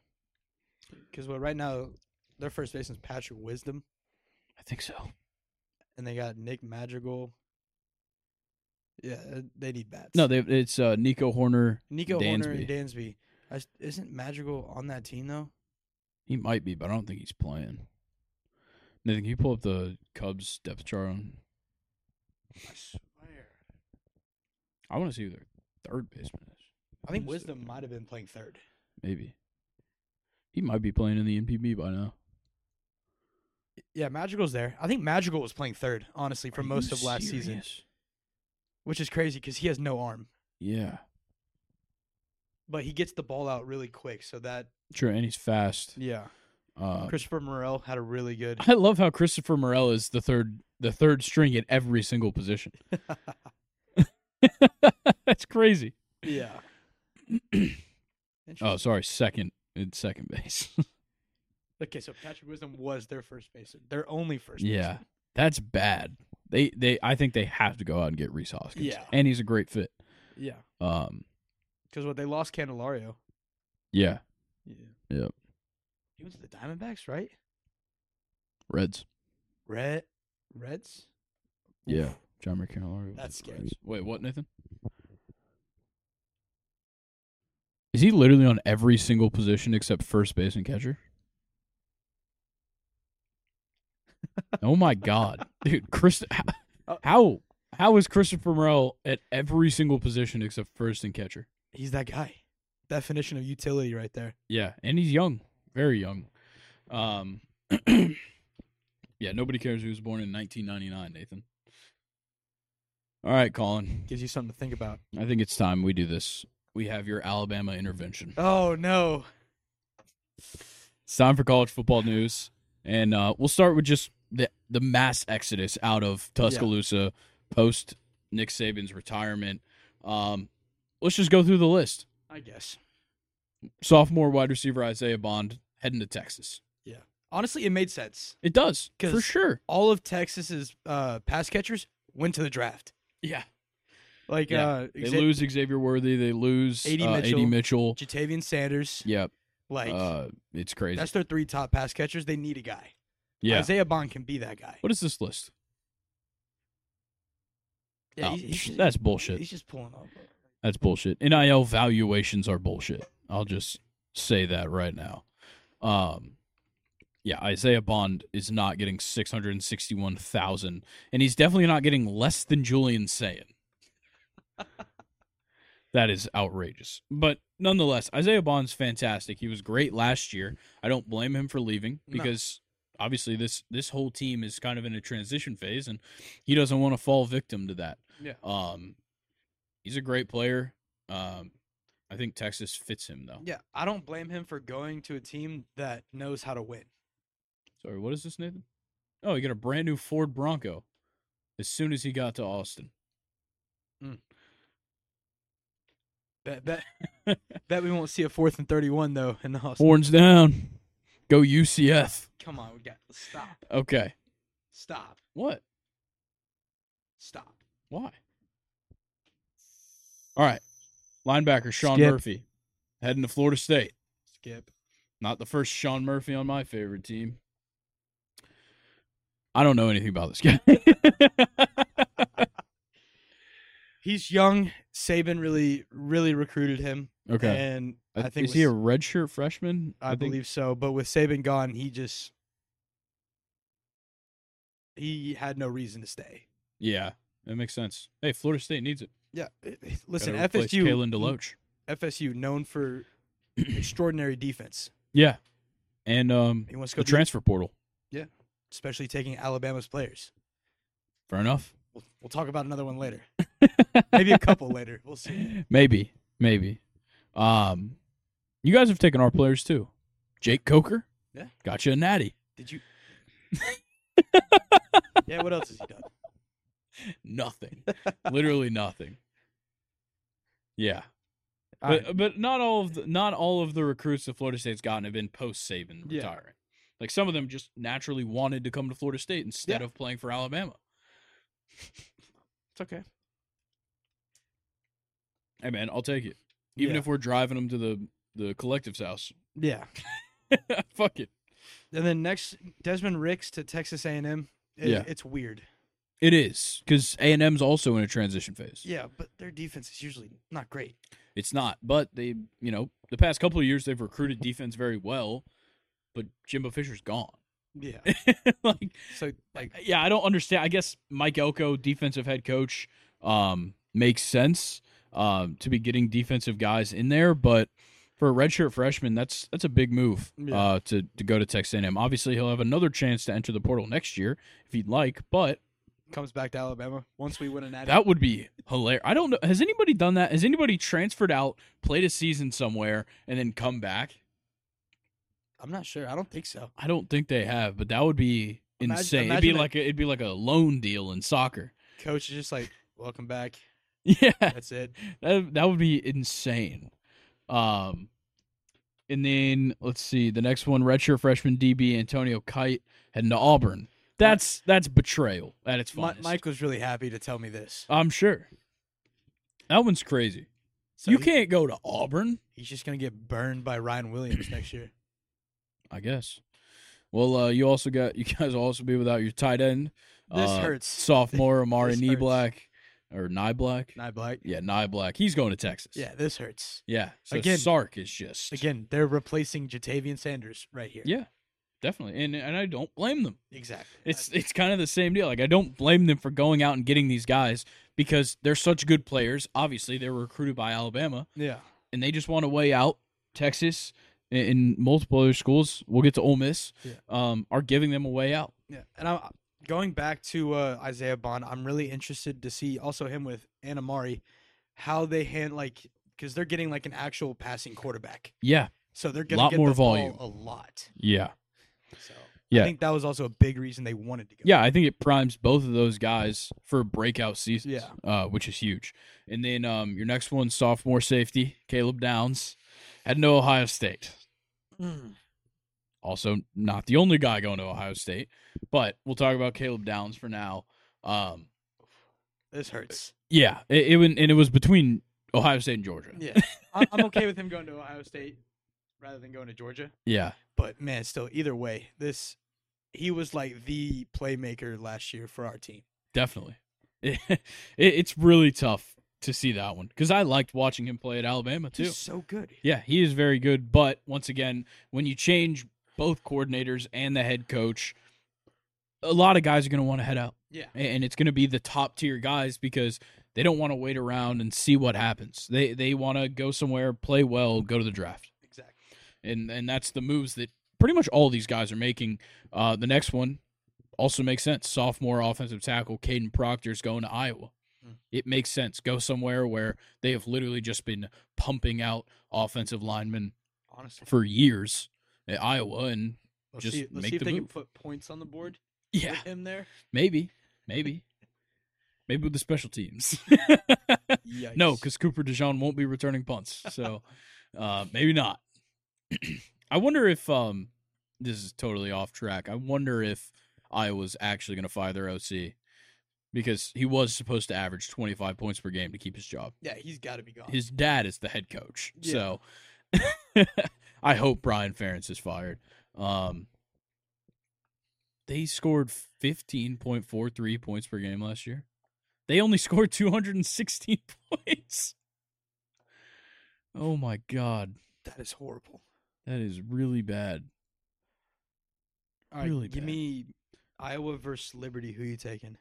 Because well, right now their first baseman's Patrick Wisdom, think so. and they got Nick Madrigal. Yeah, they need bats. No, they it's uh, Nico Hoerner. Nico Hoerner Dansby. and Dansby. I s isn't Madrigal on that team though? He might be, but I don't think he's playing. Nathan, can you pull up the Cubs depth chart on? I swear. I want to see who their third baseman is. I think Wisdom might have been playing third. Maybe he might be playing in the NPB by now. Yeah, Madrigal's there. I think Madrigal was playing third, honestly, for Are most of last season, which is crazy because he has no arm, Yeah, but he gets the ball out really quick. So that sure, and he's fast. yeah, Uh, Christopher Morel had a really good. I love how Christopher Morel is the third the third string at every single position. That's crazy. yeah. Oh, sorry, second in second base. Okay, so Patrick Wisdom was their first baseman, their only first. yeah, baseman. that's bad. They they I think they have to go out and get Rhys Hoskins. Yeah. and he's a great fit. yeah. Um, Because what they lost Candelario. yeah, Yeah. Yep. He went to the Diamondbacks, right? Reds. Red Reds. Yeah. John McCann. That's scary. Wait, what, Nathan? Is he literally on every single position except first base and catcher? Oh my god, dude, Chris, how how is Christopher Morel at every single position except first and catcher? He's that guy. Definition of utility, right there. Yeah, and he's young, very young. Um, yeah, nobody cares who was born in 1999, Nathan. All right, Colin. Gives you something to think about. I think it's time we do this. We have your Alabama intervention. Oh no. It's time for college football news, and uh, we'll start with just the mass exodus out of Tuscaloosa post Nick Saban's retirement. Um, let's just go through the list. I guess. Sophomore wide receiver Isaiah Bond heading to Texas. Yeah. Honestly, it made sense. It does For sure. All of Texas's uh, pass catchers went to the draft. Yeah, Like Yeah, uh, They lose Xavier Worthy. They lose A.D. uh, Mitchell. A.D. Mitchell. Ja'Tavion Sanders. Yep. Like uh, it's crazy. that's their three top pass catchers. They need a guy. Yeah. Isaiah Bond can be that guy. What is this list? Yeah, Oh, he's, he's that's bullshit. He's just pulling up. That's bullshit. NIL valuations are bullshit. I'll just say that right now. Um, yeah, Isaiah Bond is not getting six hundred and sixty-one thousand, and he's definitely not getting less than Julian Sayin. that is outrageous. But nonetheless, Isaiah Bond's fantastic. He was great last year. I don't blame him for leaving because obviously this this whole team is kind of in a transition phase, and he doesn't want to fall victim to that. Yeah. Um, he's a great player. Um, I think Texas fits him though. Yeah, I don't blame him for going to a team that knows how to win. Sorry, what is this, Nathan? Oh, he got a brand new Ford Bronco as soon as he got to Austin. Bet bet bet we won't see a fourth and thirty-one though in the house. Horns down. Go UCF. Come on, we got stop, Okay. stop, What? stop. Why? All right. Linebacker Sean Skip. Murphy heading to Florida State. Skip. Not the first Sean Murphy on my favorite team. I don't know anything about this guy. He's young. Saban really, really recruited him. okay. and I think is he a redshirt freshman? I, think? believe so. But with Saban gone, he just he had no reason to stay. Yeah, that makes sense. Hey, Florida State needs it. Yeah, it- it- listen, FSU, Kalen DeLoach. FSU known for extraordinary defense. Yeah, and um, He wants to go do- transfer portal. Yeah. Especially taking Alabama's players. Fair enough. We'll, we'll talk about another one later. Maybe a couple later. We'll see. Maybe, maybe. Um, you guys have taken our players too. Jake Coker. Yeah. Got you a natty. Did you? yeah. What else has he done? Nothing. Literally nothing. Yeah. But right. but not all of the not all of the recruits that Florida State's gotten have been post Saban Yeah. retiring. Like some of them just naturally wanted to come to Florida State instead Yeah. of playing for Alabama. It's okay. Hey man, I'll take it. Even Yeah. if we're driving them to the the collective's house. Yeah. Fuck it. And then next, Desmond Ricks to Texas A&M. It- Yeah. It's weird. It is because A and M's also in a transition phase. Yeah, but their defense is usually not great. It's not, but they, you know, the past couple of years they've recruited defense very well, but Jimbo Fisher's gone. Yeah. like, So like yeah, I don't understand. I guess Mike Elko, defensive head coach, um, makes sense um, to be getting defensive guys in there, but for a redshirt freshman, that's that's a big move Yeah. uh, to to go to Texas A&M. Obviously, he'll have another chance to enter the portal next year if he'd like, but comes back to Alabama once we win an. that would be hilarious. I don't know. Has anybody done that? Has anybody transferred out, played a season somewhere, and then come back? I'm not sure. I don't think so. I don't think they have, but that would be Imagine- insane. it'd be like a, it'd be like a loan deal in soccer. Coach is just like, welcome back. Yeah, That's it. that that would be insane. Um, and then let's see the next one: redshirt freshman DB Antonio Kite heading to Auburn. That's that's betrayal at its finest. Mike was really happy to tell me this. I'm sure. That one's crazy. So you he- can't go to Auburn. He's just gonna get burned by Ryan Williams next year. I guess. Well, uh, you also got you guys will also be without your tight end. This uh, hurts. Sophomore Amari This hurts. Or Niblack. Nye Black. Yeah, Niblack. He's going to Texas. Yeah, this hurts. Yeah. So Again- Sark is just Again, they're replacing Ja'Tavion Sanders right here. Yeah, definitely. And and I don't blame them. exactly. It's it's kind of the same deal. Like I don't blame them for going out and getting these guys because they're such good players. Obviously, they were recruited by Alabama yeah. and they just want to weigh out Texas and, and multiple other schools. We'll get to Ole Miss. Yeah. Um, are giving them a way out. Yeah, and I'm going back to uh, Isaiah Bond. I'm really interested to see also him with Anamari, how they hand like because they're getting like an actual passing quarterback, Yeah. so they're gonna Lot get more the ball volume. a lot. Yeah. So Yeah. I think that was also a big reason they wanted to go. Yeah, I think it primes both of those guys for breakout seasons. Yeah. uh, which is huge. And then um, your next one, sophomore safety Caleb Downs, at no Ohio State. Mm. Also, not the only guy going to Ohio State, but we'll talk about Caleb Downs for now. Um, This hurts. Yeah, it, it and it was between Ohio State and Georgia. Yeah, I'm, I'm okay with him going to Ohio State rather than going to Georgia. Yeah, But man, still, either way, this he was like the playmaker last year for our team. definitely. It, it's really tough to see that one because I liked watching him play at Alabama too. He's so good. Yeah, he is very good. But once again, when you change both coordinators and the head coach, a lot of guys are going to want to head out. Yeah. And it's going to be the top tier guys because they don't want to wait around and see what happens. They they want to go somewhere, play well, go to the draft. Exactly. And and that's the moves that pretty much all these guys are making. Uh, the next one also makes sense. Sophomore offensive tackle Kadyn Proctor is going to Iowa. Hmm. It makes sense. Go somewhere where they have literally just been pumping out offensive linemen Honestly, for years at Iowa, and let's just see, let's make see if the they can put points on the board. yeah, with him there. maybe, maybe, maybe with the special teams. No, because Cooper DeJean won't be returning punts, so uh, maybe not. I wonder if um, this is totally off track. I wonder if Iowa's actually going to fire their OC because he was supposed to average twenty five points per game to keep his job. yeah, he's got to be gone. His dad is the head coach, Yeah. so I hope Brian Ferentz is fired. Um, they scored fifteen point four three points per game last year. They only scored two hundred and sixteen points. Oh my god, that is horrible. that is really bad. All right, Really give bad. me Iowa versus Liberty. Who you taking?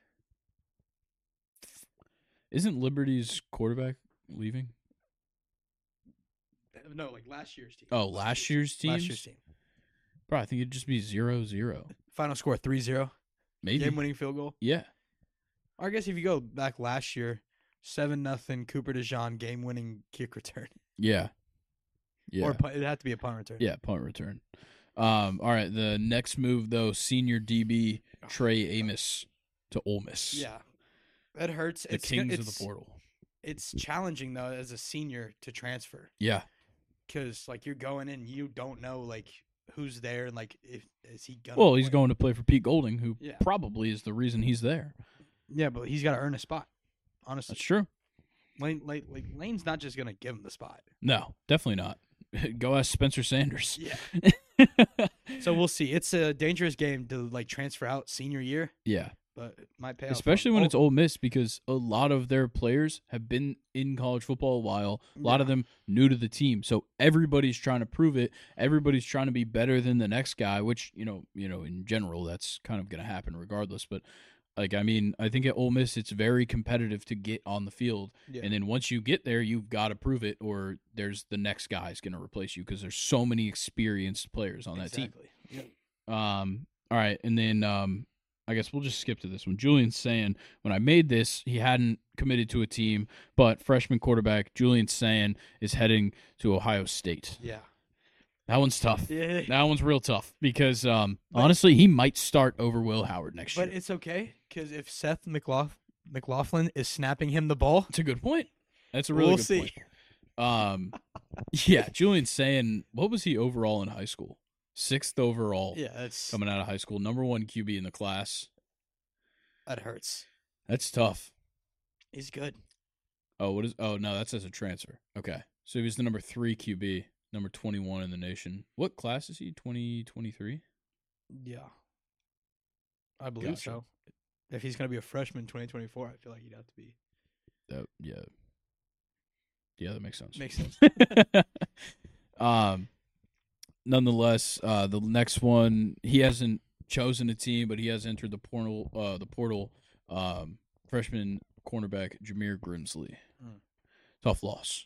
Isn't Liberty's quarterback leaving? No, like last year's team. Oh, last year's teams. Last year's team. Bro, I think it'd just be zero zero. Final score 3-0. Maybe. Game winning field goal. yeah. I guess if you go back last year, seven nothing Cooper DeJean game winning kick return. Yeah. Yeah. Or it had to be a punt return. Yeah, punt return. Um, all right, the next move though, senior DB Trey Amos to Ole Miss. Yeah. That hurts. the it's, kings it's, of the portal. It's challenging though as a senior to transfer Yeah, because like you're going in, you don't know like who's there and like if is he gonna. well, he's play? going to play for Pete Golding, who Yeah. probably is the reason he's there. Yeah, but he's got to earn a spot. Honestly, That's true. Lane, Lane, like Lane's not just gonna give him the spot. No, definitely not. Go ask Spencer Sanders. Yeah. So we'll see. It's a dangerous game to like transfer out senior year, yeah, but it might pay especially when it's Ole Miss because a lot of their players have been in college football a while. A lot of them new to the team, so everybody's trying to prove it. Everybody's trying to be better than the next guy, which you know, you know, in general, that's kind of going to happen regardless. But like, I mean, I think at Ole Miss, it's very competitive to get on the field, Yeah. and then once you get there, you've got to prove it, or there's the next guy's going to replace you because there's so many experienced players on that team. exactly. Yeah. Um, all right, and then um, I guess we'll just skip to this one. Julian Sayin when I made this, he hadn't committed to a team, but freshman quarterback Julian Sayin is heading to Ohio State. Yeah. That one's tough. Yeah. That one's real tough because um, But- honestly, he might start over Will Howard next But year. But it's okay because if Seth McLaugh- McLaughlin is snapping him the ball, It's a good point. That's a really we'll good see. point. Um, yeah, Julian Sayin what was he overall in high school? Sixth overall Yeah, that's coming out of high school, number one QB in the class. that hurts. That's tough. He's good. Oh, what is? Oh no, that's as a transfer. Okay, so he was the number three QB, number twenty-one in the nation. What class is he? Twenty twenty-three. Yeah. I believe Gotcha. so. If he's going to be a freshman 2024, I feel like he'd have to be. That yeah, yeah, that makes sense. Makes sense. um, nonetheless, uh, the next one he hasn't chosen a team, but he has entered the portal. Uh, the portal. Um, freshman cornerback Jameer Grimsley. Mm. Tough loss.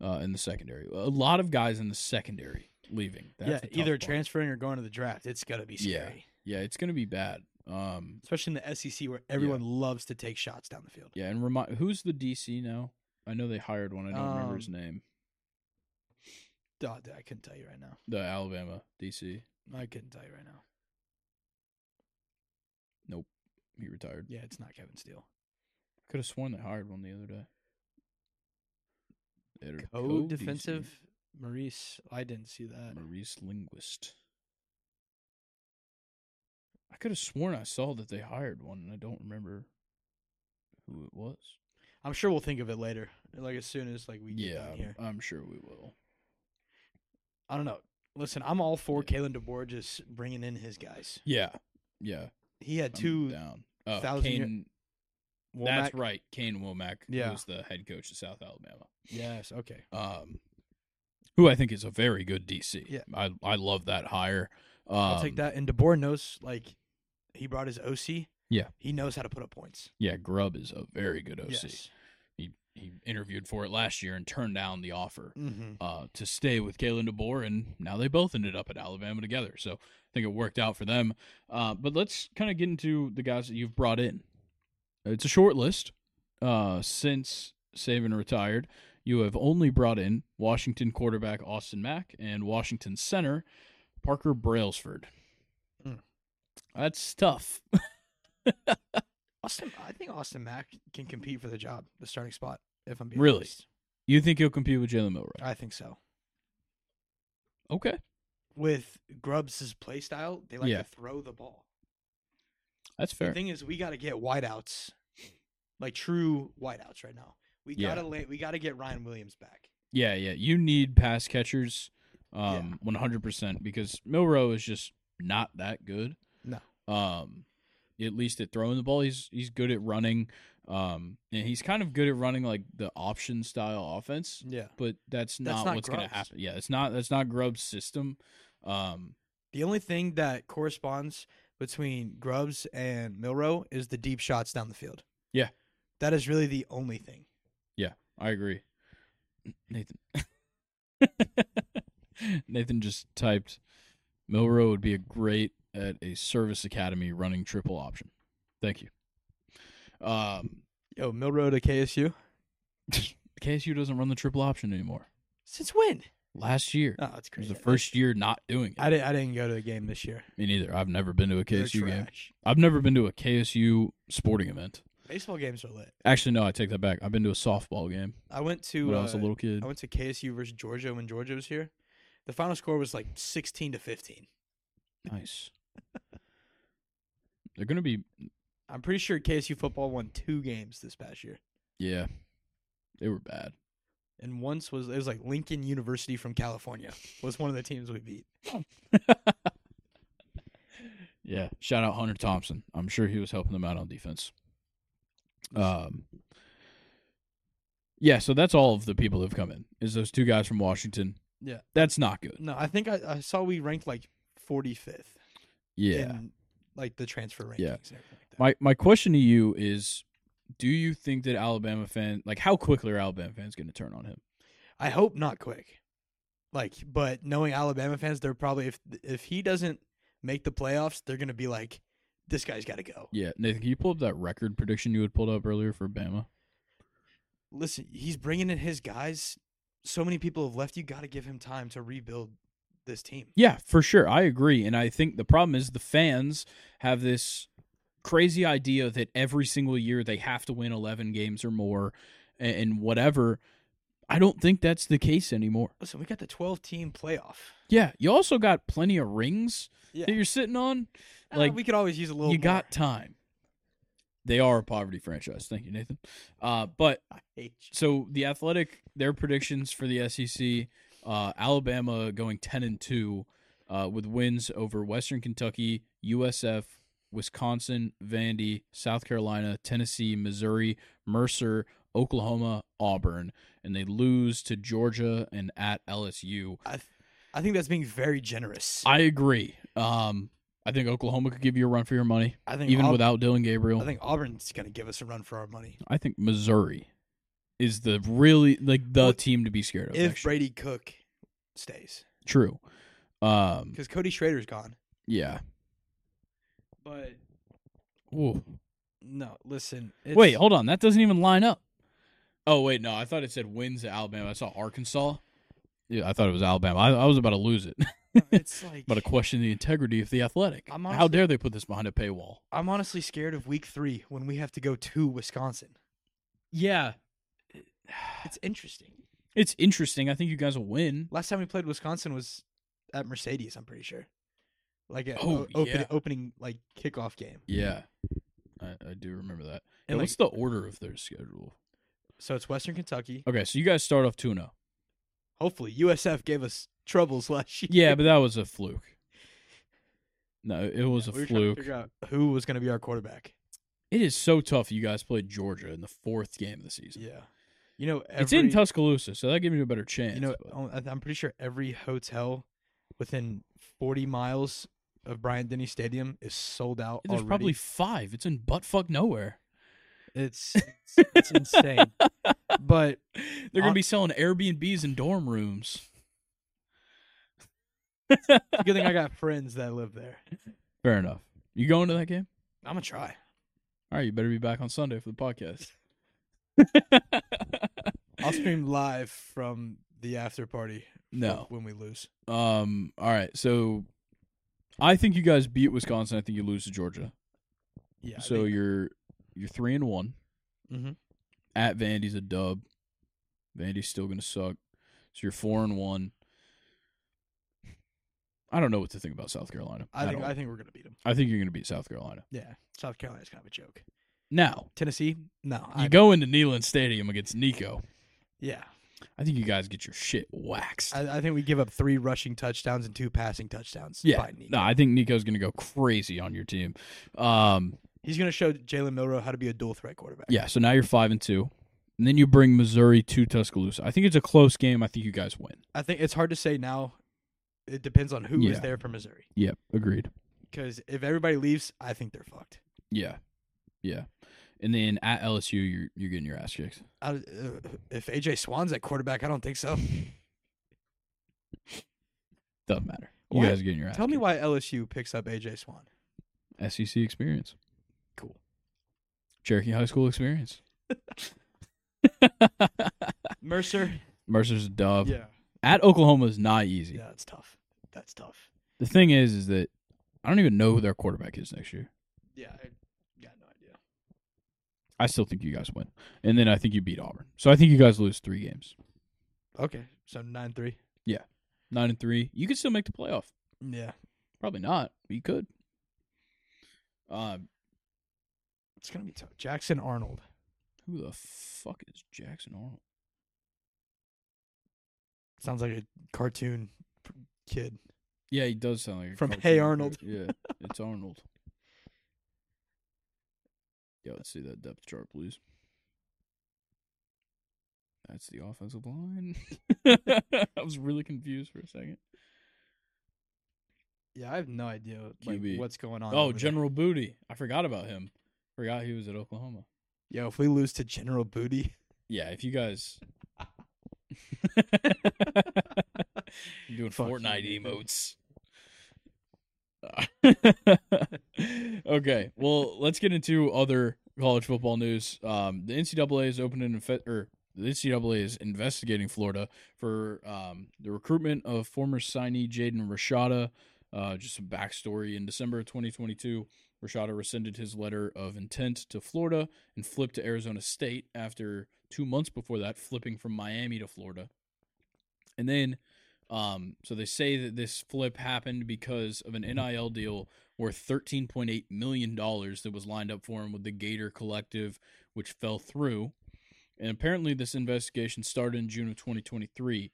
Uh, in the secondary, a lot of guys in the secondary leaving. That's yeah, either part. transferring or going to the draft. It's going to be Yeah. scary. Yeah, it's gonna be bad. Um, Especially in the SEC where everyone loves to take shots down the field. yeah, and remind who's the DC now? I know they hired one. I don't remember his Um, name. Duh, duh, I couldn't tell you right now. The Alabama DC. I couldn't tell you right now. Nope, he retired. Yeah, it's not Kevin Steele. Could have sworn they hired one the other day. They Code co-DC, defensive Maurice. I didn't see that. Maurice Linguist. I could have sworn I saw that they hired one, and I don't remember who it was. I'm sure we'll think of it later. Like as soon as like we get Yeah. I'm sure we will. I don't know. Listen, I'm all for Kalen DeBoer just bringing in his guys. Yeah, yeah. He had I'm two. down. Oh, thousand year- Kane. Wommack- That's right, Kane Wommack, Yeah. who's the head coach of South Alabama. Yes. Okay. Um, who I think is a very good DC. Yeah. I I love that hire. Um, I'll take that. And DeBoer knows like he brought his OC. Yeah. He knows how to put up points. Yeah, Grubb is a very good OC. Yes. He interviewed for it last year and turned down the offer Mm-hmm. uh, to stay with Kalen DeBoer, and now they both ended up at Alabama together. So I think it worked out for them. Uh, but let's kind of get into the guys that you've brought in. It's a short list. Uh, since Saban retired, you have only brought in Washington quarterback Austin Mack and Washington center Parker Brailsford. Mm. That's tough. Austin, I think Austin Mack can compete for the job, the starting spot. If I'm being Really? honest. You think he'll compete with Jalen Milroe? I think so. Okay, With Grubbs' play style, they like Yeah. to throw the ball. that's fair. The thing is, we got to get wideouts, like true wideouts, right now. We Yeah. gotta lay, we gotta get Ryan Williams back. Yeah, yeah. You need pass catchers, um, one hundred percent, because Milroe is just not that good. No. Um, at least at throwing the ball, he's he's good at running. Um, and he's kind of good at running like the option style offense, Yeah. but that's not, not what's going to happen. Yeah, it's not that's not Grubb's system. Um, The only thing that corresponds between Grubbs and Milroe is the deep shots down the field. Yeah. That is really the only thing. Yeah, I agree. Nathan. Nathan just typed Milroe would be a great at a service academy running triple option. Thank you. Um, Yo, Road to KSU? KSU doesn't run the triple option anymore. Since when? Last year Oh, it's it was crazy. the first year not doing it. I didn't, I didn't go to the game this year. Me neither. I've never been to a KSU game. I've never been to a KSU sporting event. Baseball games are lit. Actually, no, I take that back. I've been to a softball game I went to when I was a uh, little kid. I went to KSU versus Georgia when Georgia was here. The final score was like 16 to 15. Nice. They're gonna be I'm pretty sure KSU football won two games this past year. yeah. They were bad. And once was it was like Lincoln University from California was one of the teams we beat. Yeah, shout out Hunter Thompson. I'm sure he was helping them out on defense. Um, yeah, so that's all of the people who've come in. Is those two guys from Washington? Yeah. That's not good. No, I think I, I saw we ranked like 45th Yeah. in like the transfer rankings Yeah. like that. My my question to you is, do you think that Alabama fan like how quickly are Alabama fans going to turn on him? I hope not quick. Like, but knowing Alabama fans, they're probably if if he doesn't make the playoffs, they're gonna be like, this guy's got to go. Yeah, Nathan, can you pull up that record prediction you had pulled up earlier for Bama? Listen, he's bringing in his guys. So many people have left. You got to give him time to rebuild this team. Yeah, for sure. I agree. And I think the problem is the fans have this crazy idea that every single year they have to win 11 games or more and, and whatever. I don't think that's the case anymore. Listen, we got the 12 team playoff. Yeah, you also got plenty of rings Yeah. that you're sitting on. Uh, Like, we could always use a little. You more. got time. They are a poverty franchise. Thank you, Nathan. Uh, but I hate you. so the athletic their predictions for the SEC uh, Alabama going 10 and 2 uh, with wins over Western Kentucky, USF, Wisconsin, Vandy, South Carolina, Tennessee, Missouri, Mercer, Oklahoma, Auburn, and they lose to Georgia and at LSU. I, th- I think that's being very generous. I agree. Um, I think Oklahoma could give you a run for your money, I think even Aub- without Dillon Gabriel. I think Auburn's gonna give us a run for our money. I think Missouri is the really like the Well, team to be scared of. If. Brady Cook stays, True. Um, because Cody Schrader's gone. yeah. But Ooh. no, listen. It's, Wait, hold on. That doesn't even line up. Oh wait, no. I thought it said wins at Alabama. I saw Arkansas. Yeah, I thought it was Alabama. I, I was about to lose it. it's like about to question the integrity of the athletic. I'm How dare they put this behind a paywall? I'm honestly scared of Week Three when we have to go to Wisconsin. Yeah. It's interesting. It's interesting. I think you guys will win. Last time we played Wisconsin was at Mercedes. I'm pretty sure. Like a Oh, o- open, yeah. opening like kickoff game. Yeah. I, I do remember that. And, And what's the order of their schedule? So it's Western Kentucky. Okay, so you guys start off 2 0. Hopefully, USF gave us troubles last year. Yeah, but that was a fluke. No, it was Yeah, a we were trying to fluke. figure out who was going to be our quarterback. It is so tough. You guys played Georgia in the fourth game of the season. Yeah, you know, every, it's in Tuscaloosa, so that gives you a better chance. You know, but- oh, I'm pretty sure every hotel within 40 miles of Bryant Denny Stadium is sold out. there's already. probably five. It's in buttfuck nowhere. it's it's, it's insane. But They're gonna On- be selling Airbnbs and dorm rooms. it's a good thing I got friends that live there. Fair enough. You going to that game? I'm gonna try. All right, you better be back on Sunday for the podcast. I'll stream live from the after party. No. when we lose. Um. All right. So, I think you guys beat Wisconsin. I think you lose to Georgia. Yeah. so you're you're three and one. Mhm. At Vandy's a dub. Vandy's still gonna suck. So you're four and one. I don't know what to think about South Carolina. I think all. I think we're gonna beat them. I think you're gonna beat South Carolina. Yeah, South Carolina's kind of a joke. Now Tennessee, no. you I, go into Neyland Stadium against Nico. Yeah, I think you guys get your shit waxed. I, I think we give up three rushing touchdowns and two passing touchdowns. yeah, by Nico. no, I think Nico's gonna go crazy on your team. Um, he's gonna show Jalen Milroe how to be a dual threat quarterback. yeah, so now you're five and two, and then you bring Missouri to Tuscaloosa. I think it's a close game. I think you guys win. I think it's hard to say now. It depends on who is Yeah. there for Missouri. Yep, agreed. Because if everybody leaves, I think they're fucked. Yeah, yeah. And then at LSU, you're you're getting your ass kicked. I, uh, if AJ Swann's at quarterback, I don't think so. Doesn't matter. You Why- guys are getting your ass. Tell me why LSU picks up AJ Swann. SEC experience. Cool. Cherokee High School experience. Mercer. Mercer's a dub. Yeah. At Oklahoma is not easy. Yeah, that's tough. That's tough. The thing is, is that I don't even know who their quarterback is next year. Yeah, I got no idea. I still think you guys win, and then I think you beat Auburn. So I think you guys lose three games, Okay, so nine three. Yeah, nine and three. You could still make the playoff. Yeah, Probably not, but you could. Um, it's gonna be tough. Jackson Arnold. who the fuck is Jackson Arnold? Sounds like a cartoon kid. Yeah, he does sound like a From Hey. Arnold. Yeah, it's Arnold. Yeah, let's see that depth chart, please. That's the offensive line. I was really confused for a second. Yeah, I have no idea like QB. what's going on. Oh, over there. General Booty. I forgot about him. Forgot he was at Oklahoma. Yo, if we lose to General Booty, Yeah, if you guys doing Fuck you, Fortnite Nathan. emotes. okay, well, let's get into other college football news. Um, the NCAA is opening infe- or the NCAA is investigating Florida for um, the recruitment of former signee Jaden Rashada. Uh, just some backstory: in December of 2022, Rashada rescinded his letter of intent to Florida and flipped to Arizona State after two months before that, flipping from Miami to Florida. And then, um, so they say that this flip happened because of an NIL deal worth $13.8 million that was lined up for him with the Gator Collective, which fell through. And apparently, this investigation started in June of 2023.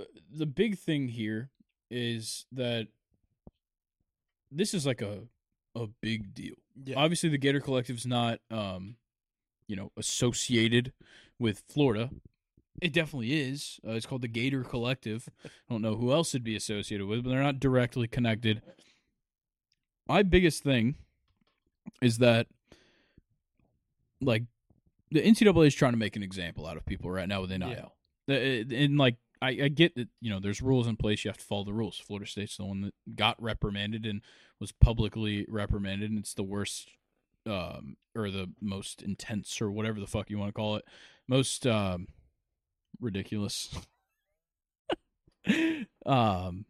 Uh, The big thing here is that this is like a a big deal yeah, obviously the Gator Collective is not um you know associated with Florida. It definitely is. Uh, it's called the Gator Collective. I don't know who else it'd be associated with, but they're not directly connected. My biggest thing is that like the NCAA is trying to make an example out of people right now with NIL. The- And like I, I get that you know there's rules in place. You have to follow the rules. Florida State's the one that got reprimanded and was publicly reprimanded, and it's the worst um, or the most intense or whatever the fuck you want to call it, most um, ridiculous um,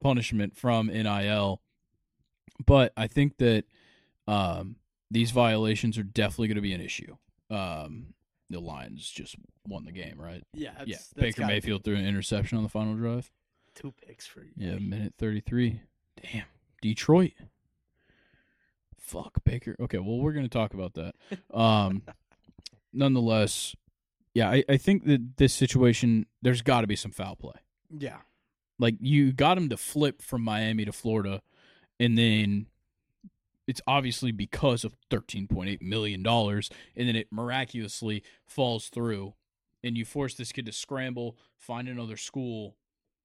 punishment from NIL. But I think that um, these violations are definitely going to be an issue. Um, the Lions just won the game, right? yeah, that's, yeah, that's Baker gotta be Mayfield threw an interception on the final drive. two picks for you. Yeah, minute 33. Damn. Detroit. fuck Baker. Okay, well we're gonna talk about that. Um, nonetheless, yeah, I, I think that this situation there's got to be some foul play. Yeah. Like you got him to flip from Miami to Florida, and then it's obviously because of thirteen point eight million dollars, and then it miraculously falls through, and you force this kid to scramble, find another school,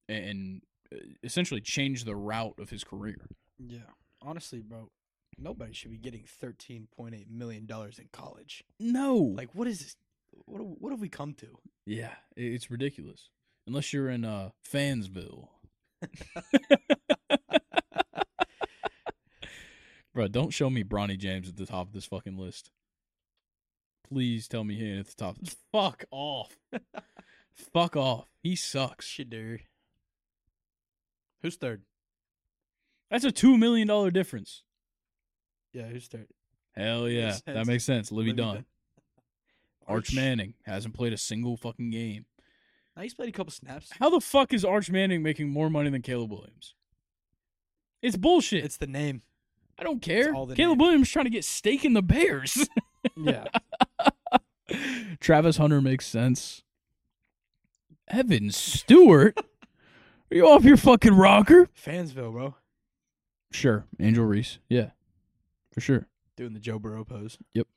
and uh, essentially change the route of his career. Yeah. Honestly, bro, nobody should be getting thirteen point eight million dollars in college. No, Like, what is this? What have- what have we come to? yeah, it's ridiculous. Unless you're in uh, Fansville. Bro, don't show me Bronny James at the top of this fucking list. Please tell me he ain't at the top. Fuck off. Fuck off. He sucks. Shedeur. Who's third? That's a two million dollar difference. Yeah, who's third? Hell yeah, Makes that makes sense. Livvy Livvy Dunne, Dunne. Arch Manning hasn't played a single fucking game. Now he's played a couple snaps. How the fuck is Arch Manning making more money than Caleb Williams? It's bullshit. It's the name. I don't care. Caleb name. Williams trying to get steak in the Bears. Yeah. Travis Hunter makes sense. Evan Stewart? Are you off your fucking rocker? Fansville, bro. Sure. Angel Reese. Yeah. For sure. Doing the Joe Burrow pose. Yep.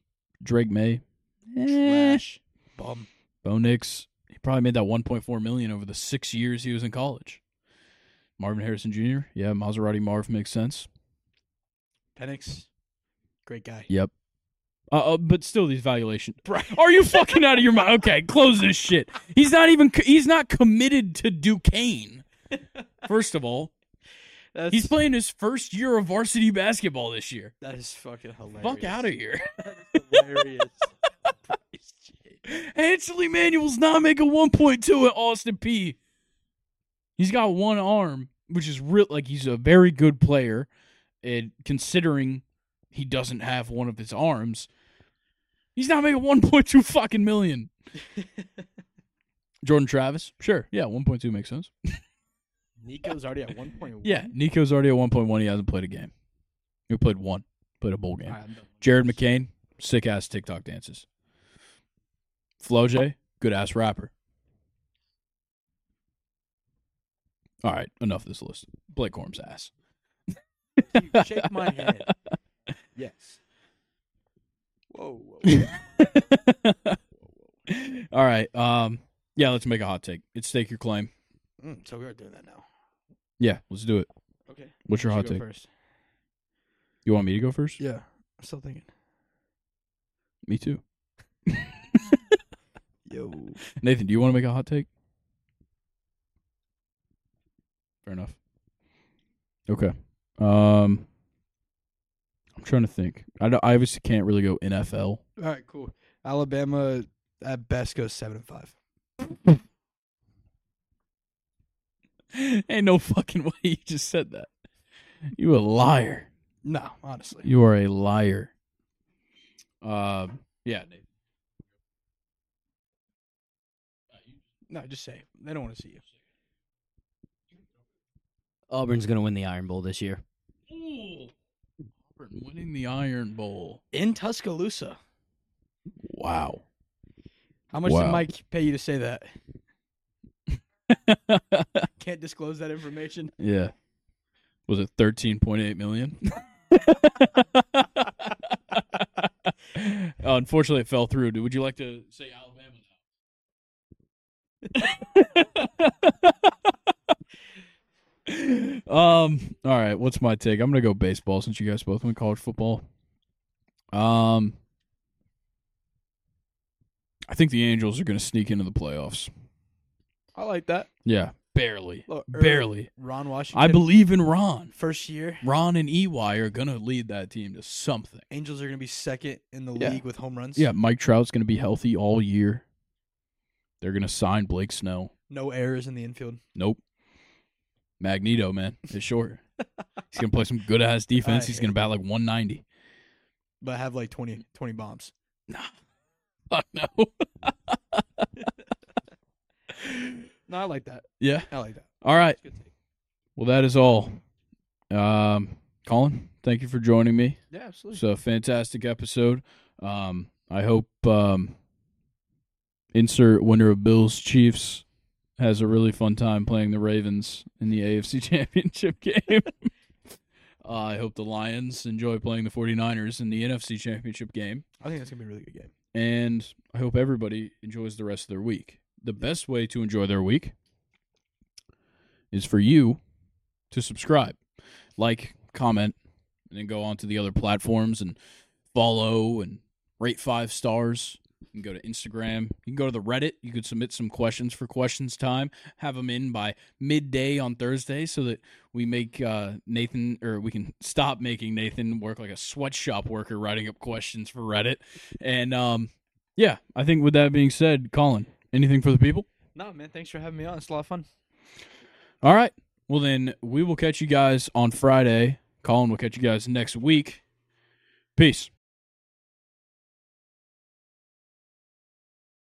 Drake Maye. Eh. Trash. Bum. Bo Nix. He probably made that 1.4 million over the six years he was in college. Marvin Harrison Jr. Yeah, Maserati Marv makes sense. Penix. Great guy. Yep. Uh, uh, but still, these valuations. Are you fucking out of your mind? Okay, close this shit. He's not even. He's not committed to Duquesne. First of all, That's, he's playing his first year of varsity basketball this year. That is fucking hilarious. Fuck out of here. hilarious. Hansel Enmanuel's not making 1.2 at Austin Peay. He's got one arm, which is real. Like he's a very good player, and considering he doesn't have one of his arms, he's not making 1.2 fucking million. Jordan Travis, sure, yeah, 1.2 makes sense. Nico's already at one point. Yeah, Nico's already at 1.1. He hasn't played a game. He played one, played a bowl game. Alright, I'm done. Jared McCain, sick ass TikTok dances. Flau'jae, good ass rapper. All right, enough of this list. Blake Corum's ass. Shake my head. Yes. Whoa, whoa. All right, um, yeah, let's make a hot take. It's stake your claim. Mm, so we are doing that now. Yeah, let's do it. Okay. What's your You hot take? first. You want me to go first? Yeah. I'm still thinking. Me too. Yo. Nathan, do you want to make a hot take? Fair enough. Okay. Um, I'm trying to think. I, don't- I obviously can't really go NFL. All right, cool. Alabama at best goes seven and five. Ain't no fucking way you just said that. You a liar. No, honestly. You are a liar. Um, yeah. Nathan. No, just say. They don't want to see you. Auburn's gonna win the Iron Bowl this year. Auburn winning the Iron Bowl. In Tuscaloosa. Wow. How much Wow. did Mike pay you to say that? Can't disclose that information. Yeah. Was it 13.8 million? Unfortunately, it fell through. Would you like to say Alabama um. All right. What's my take? I'm gonna go baseball since you guys both went college football. Um. I think the Angels are gonna sneak into the playoffs. I like that. Yeah, barely, Look, early. barely. Ron Washington. I believe in Ron. First year, Ron and EY are going to lead that team to something. Angels are going to be second in the Yeah. league with home runs. Yeah, Mike Trout's going to be healthy all year. They're going to sign Blake Snow. No errors in the infield. Nope. Magneto, man, is short. He's going to play some good ass defense. He's going to bat like 190. But have like 20, 20 bombs. Fuck no. No, I like that. yeah. I like that. All right. It's a good take. Well, that is all. Um, Colin, thank you for joining me. Yeah, absolutely. It's a fantastic episode. Um, I hope um, insert winner of Bills Chiefs has a really fun time playing the Ravens in the AFC Championship game. uh, I hope the Lions enjoy playing the 49ers in the NFC Championship game. I think that's gonna be a really good game. And I hope everybody enjoys the rest of their week. The best way to enjoy their week is for you to subscribe, like, comment, and then go on to the other platforms and follow and rate five stars. You can go to Instagram. You can go to the Reddit. You could submit some questions for questions time. Have them in by midday on Thursday so that we make uh, Nathan, or we can stop making Nathan work like a sweatshop worker writing up questions for Reddit. And um, yeah, I think with that being said, Colin, anything for the people? No, man. Thanks for having me on. It's a lot of fun. All right. Well, then we will catch you guys on Friday. Colin will catch you guys next week. Peace.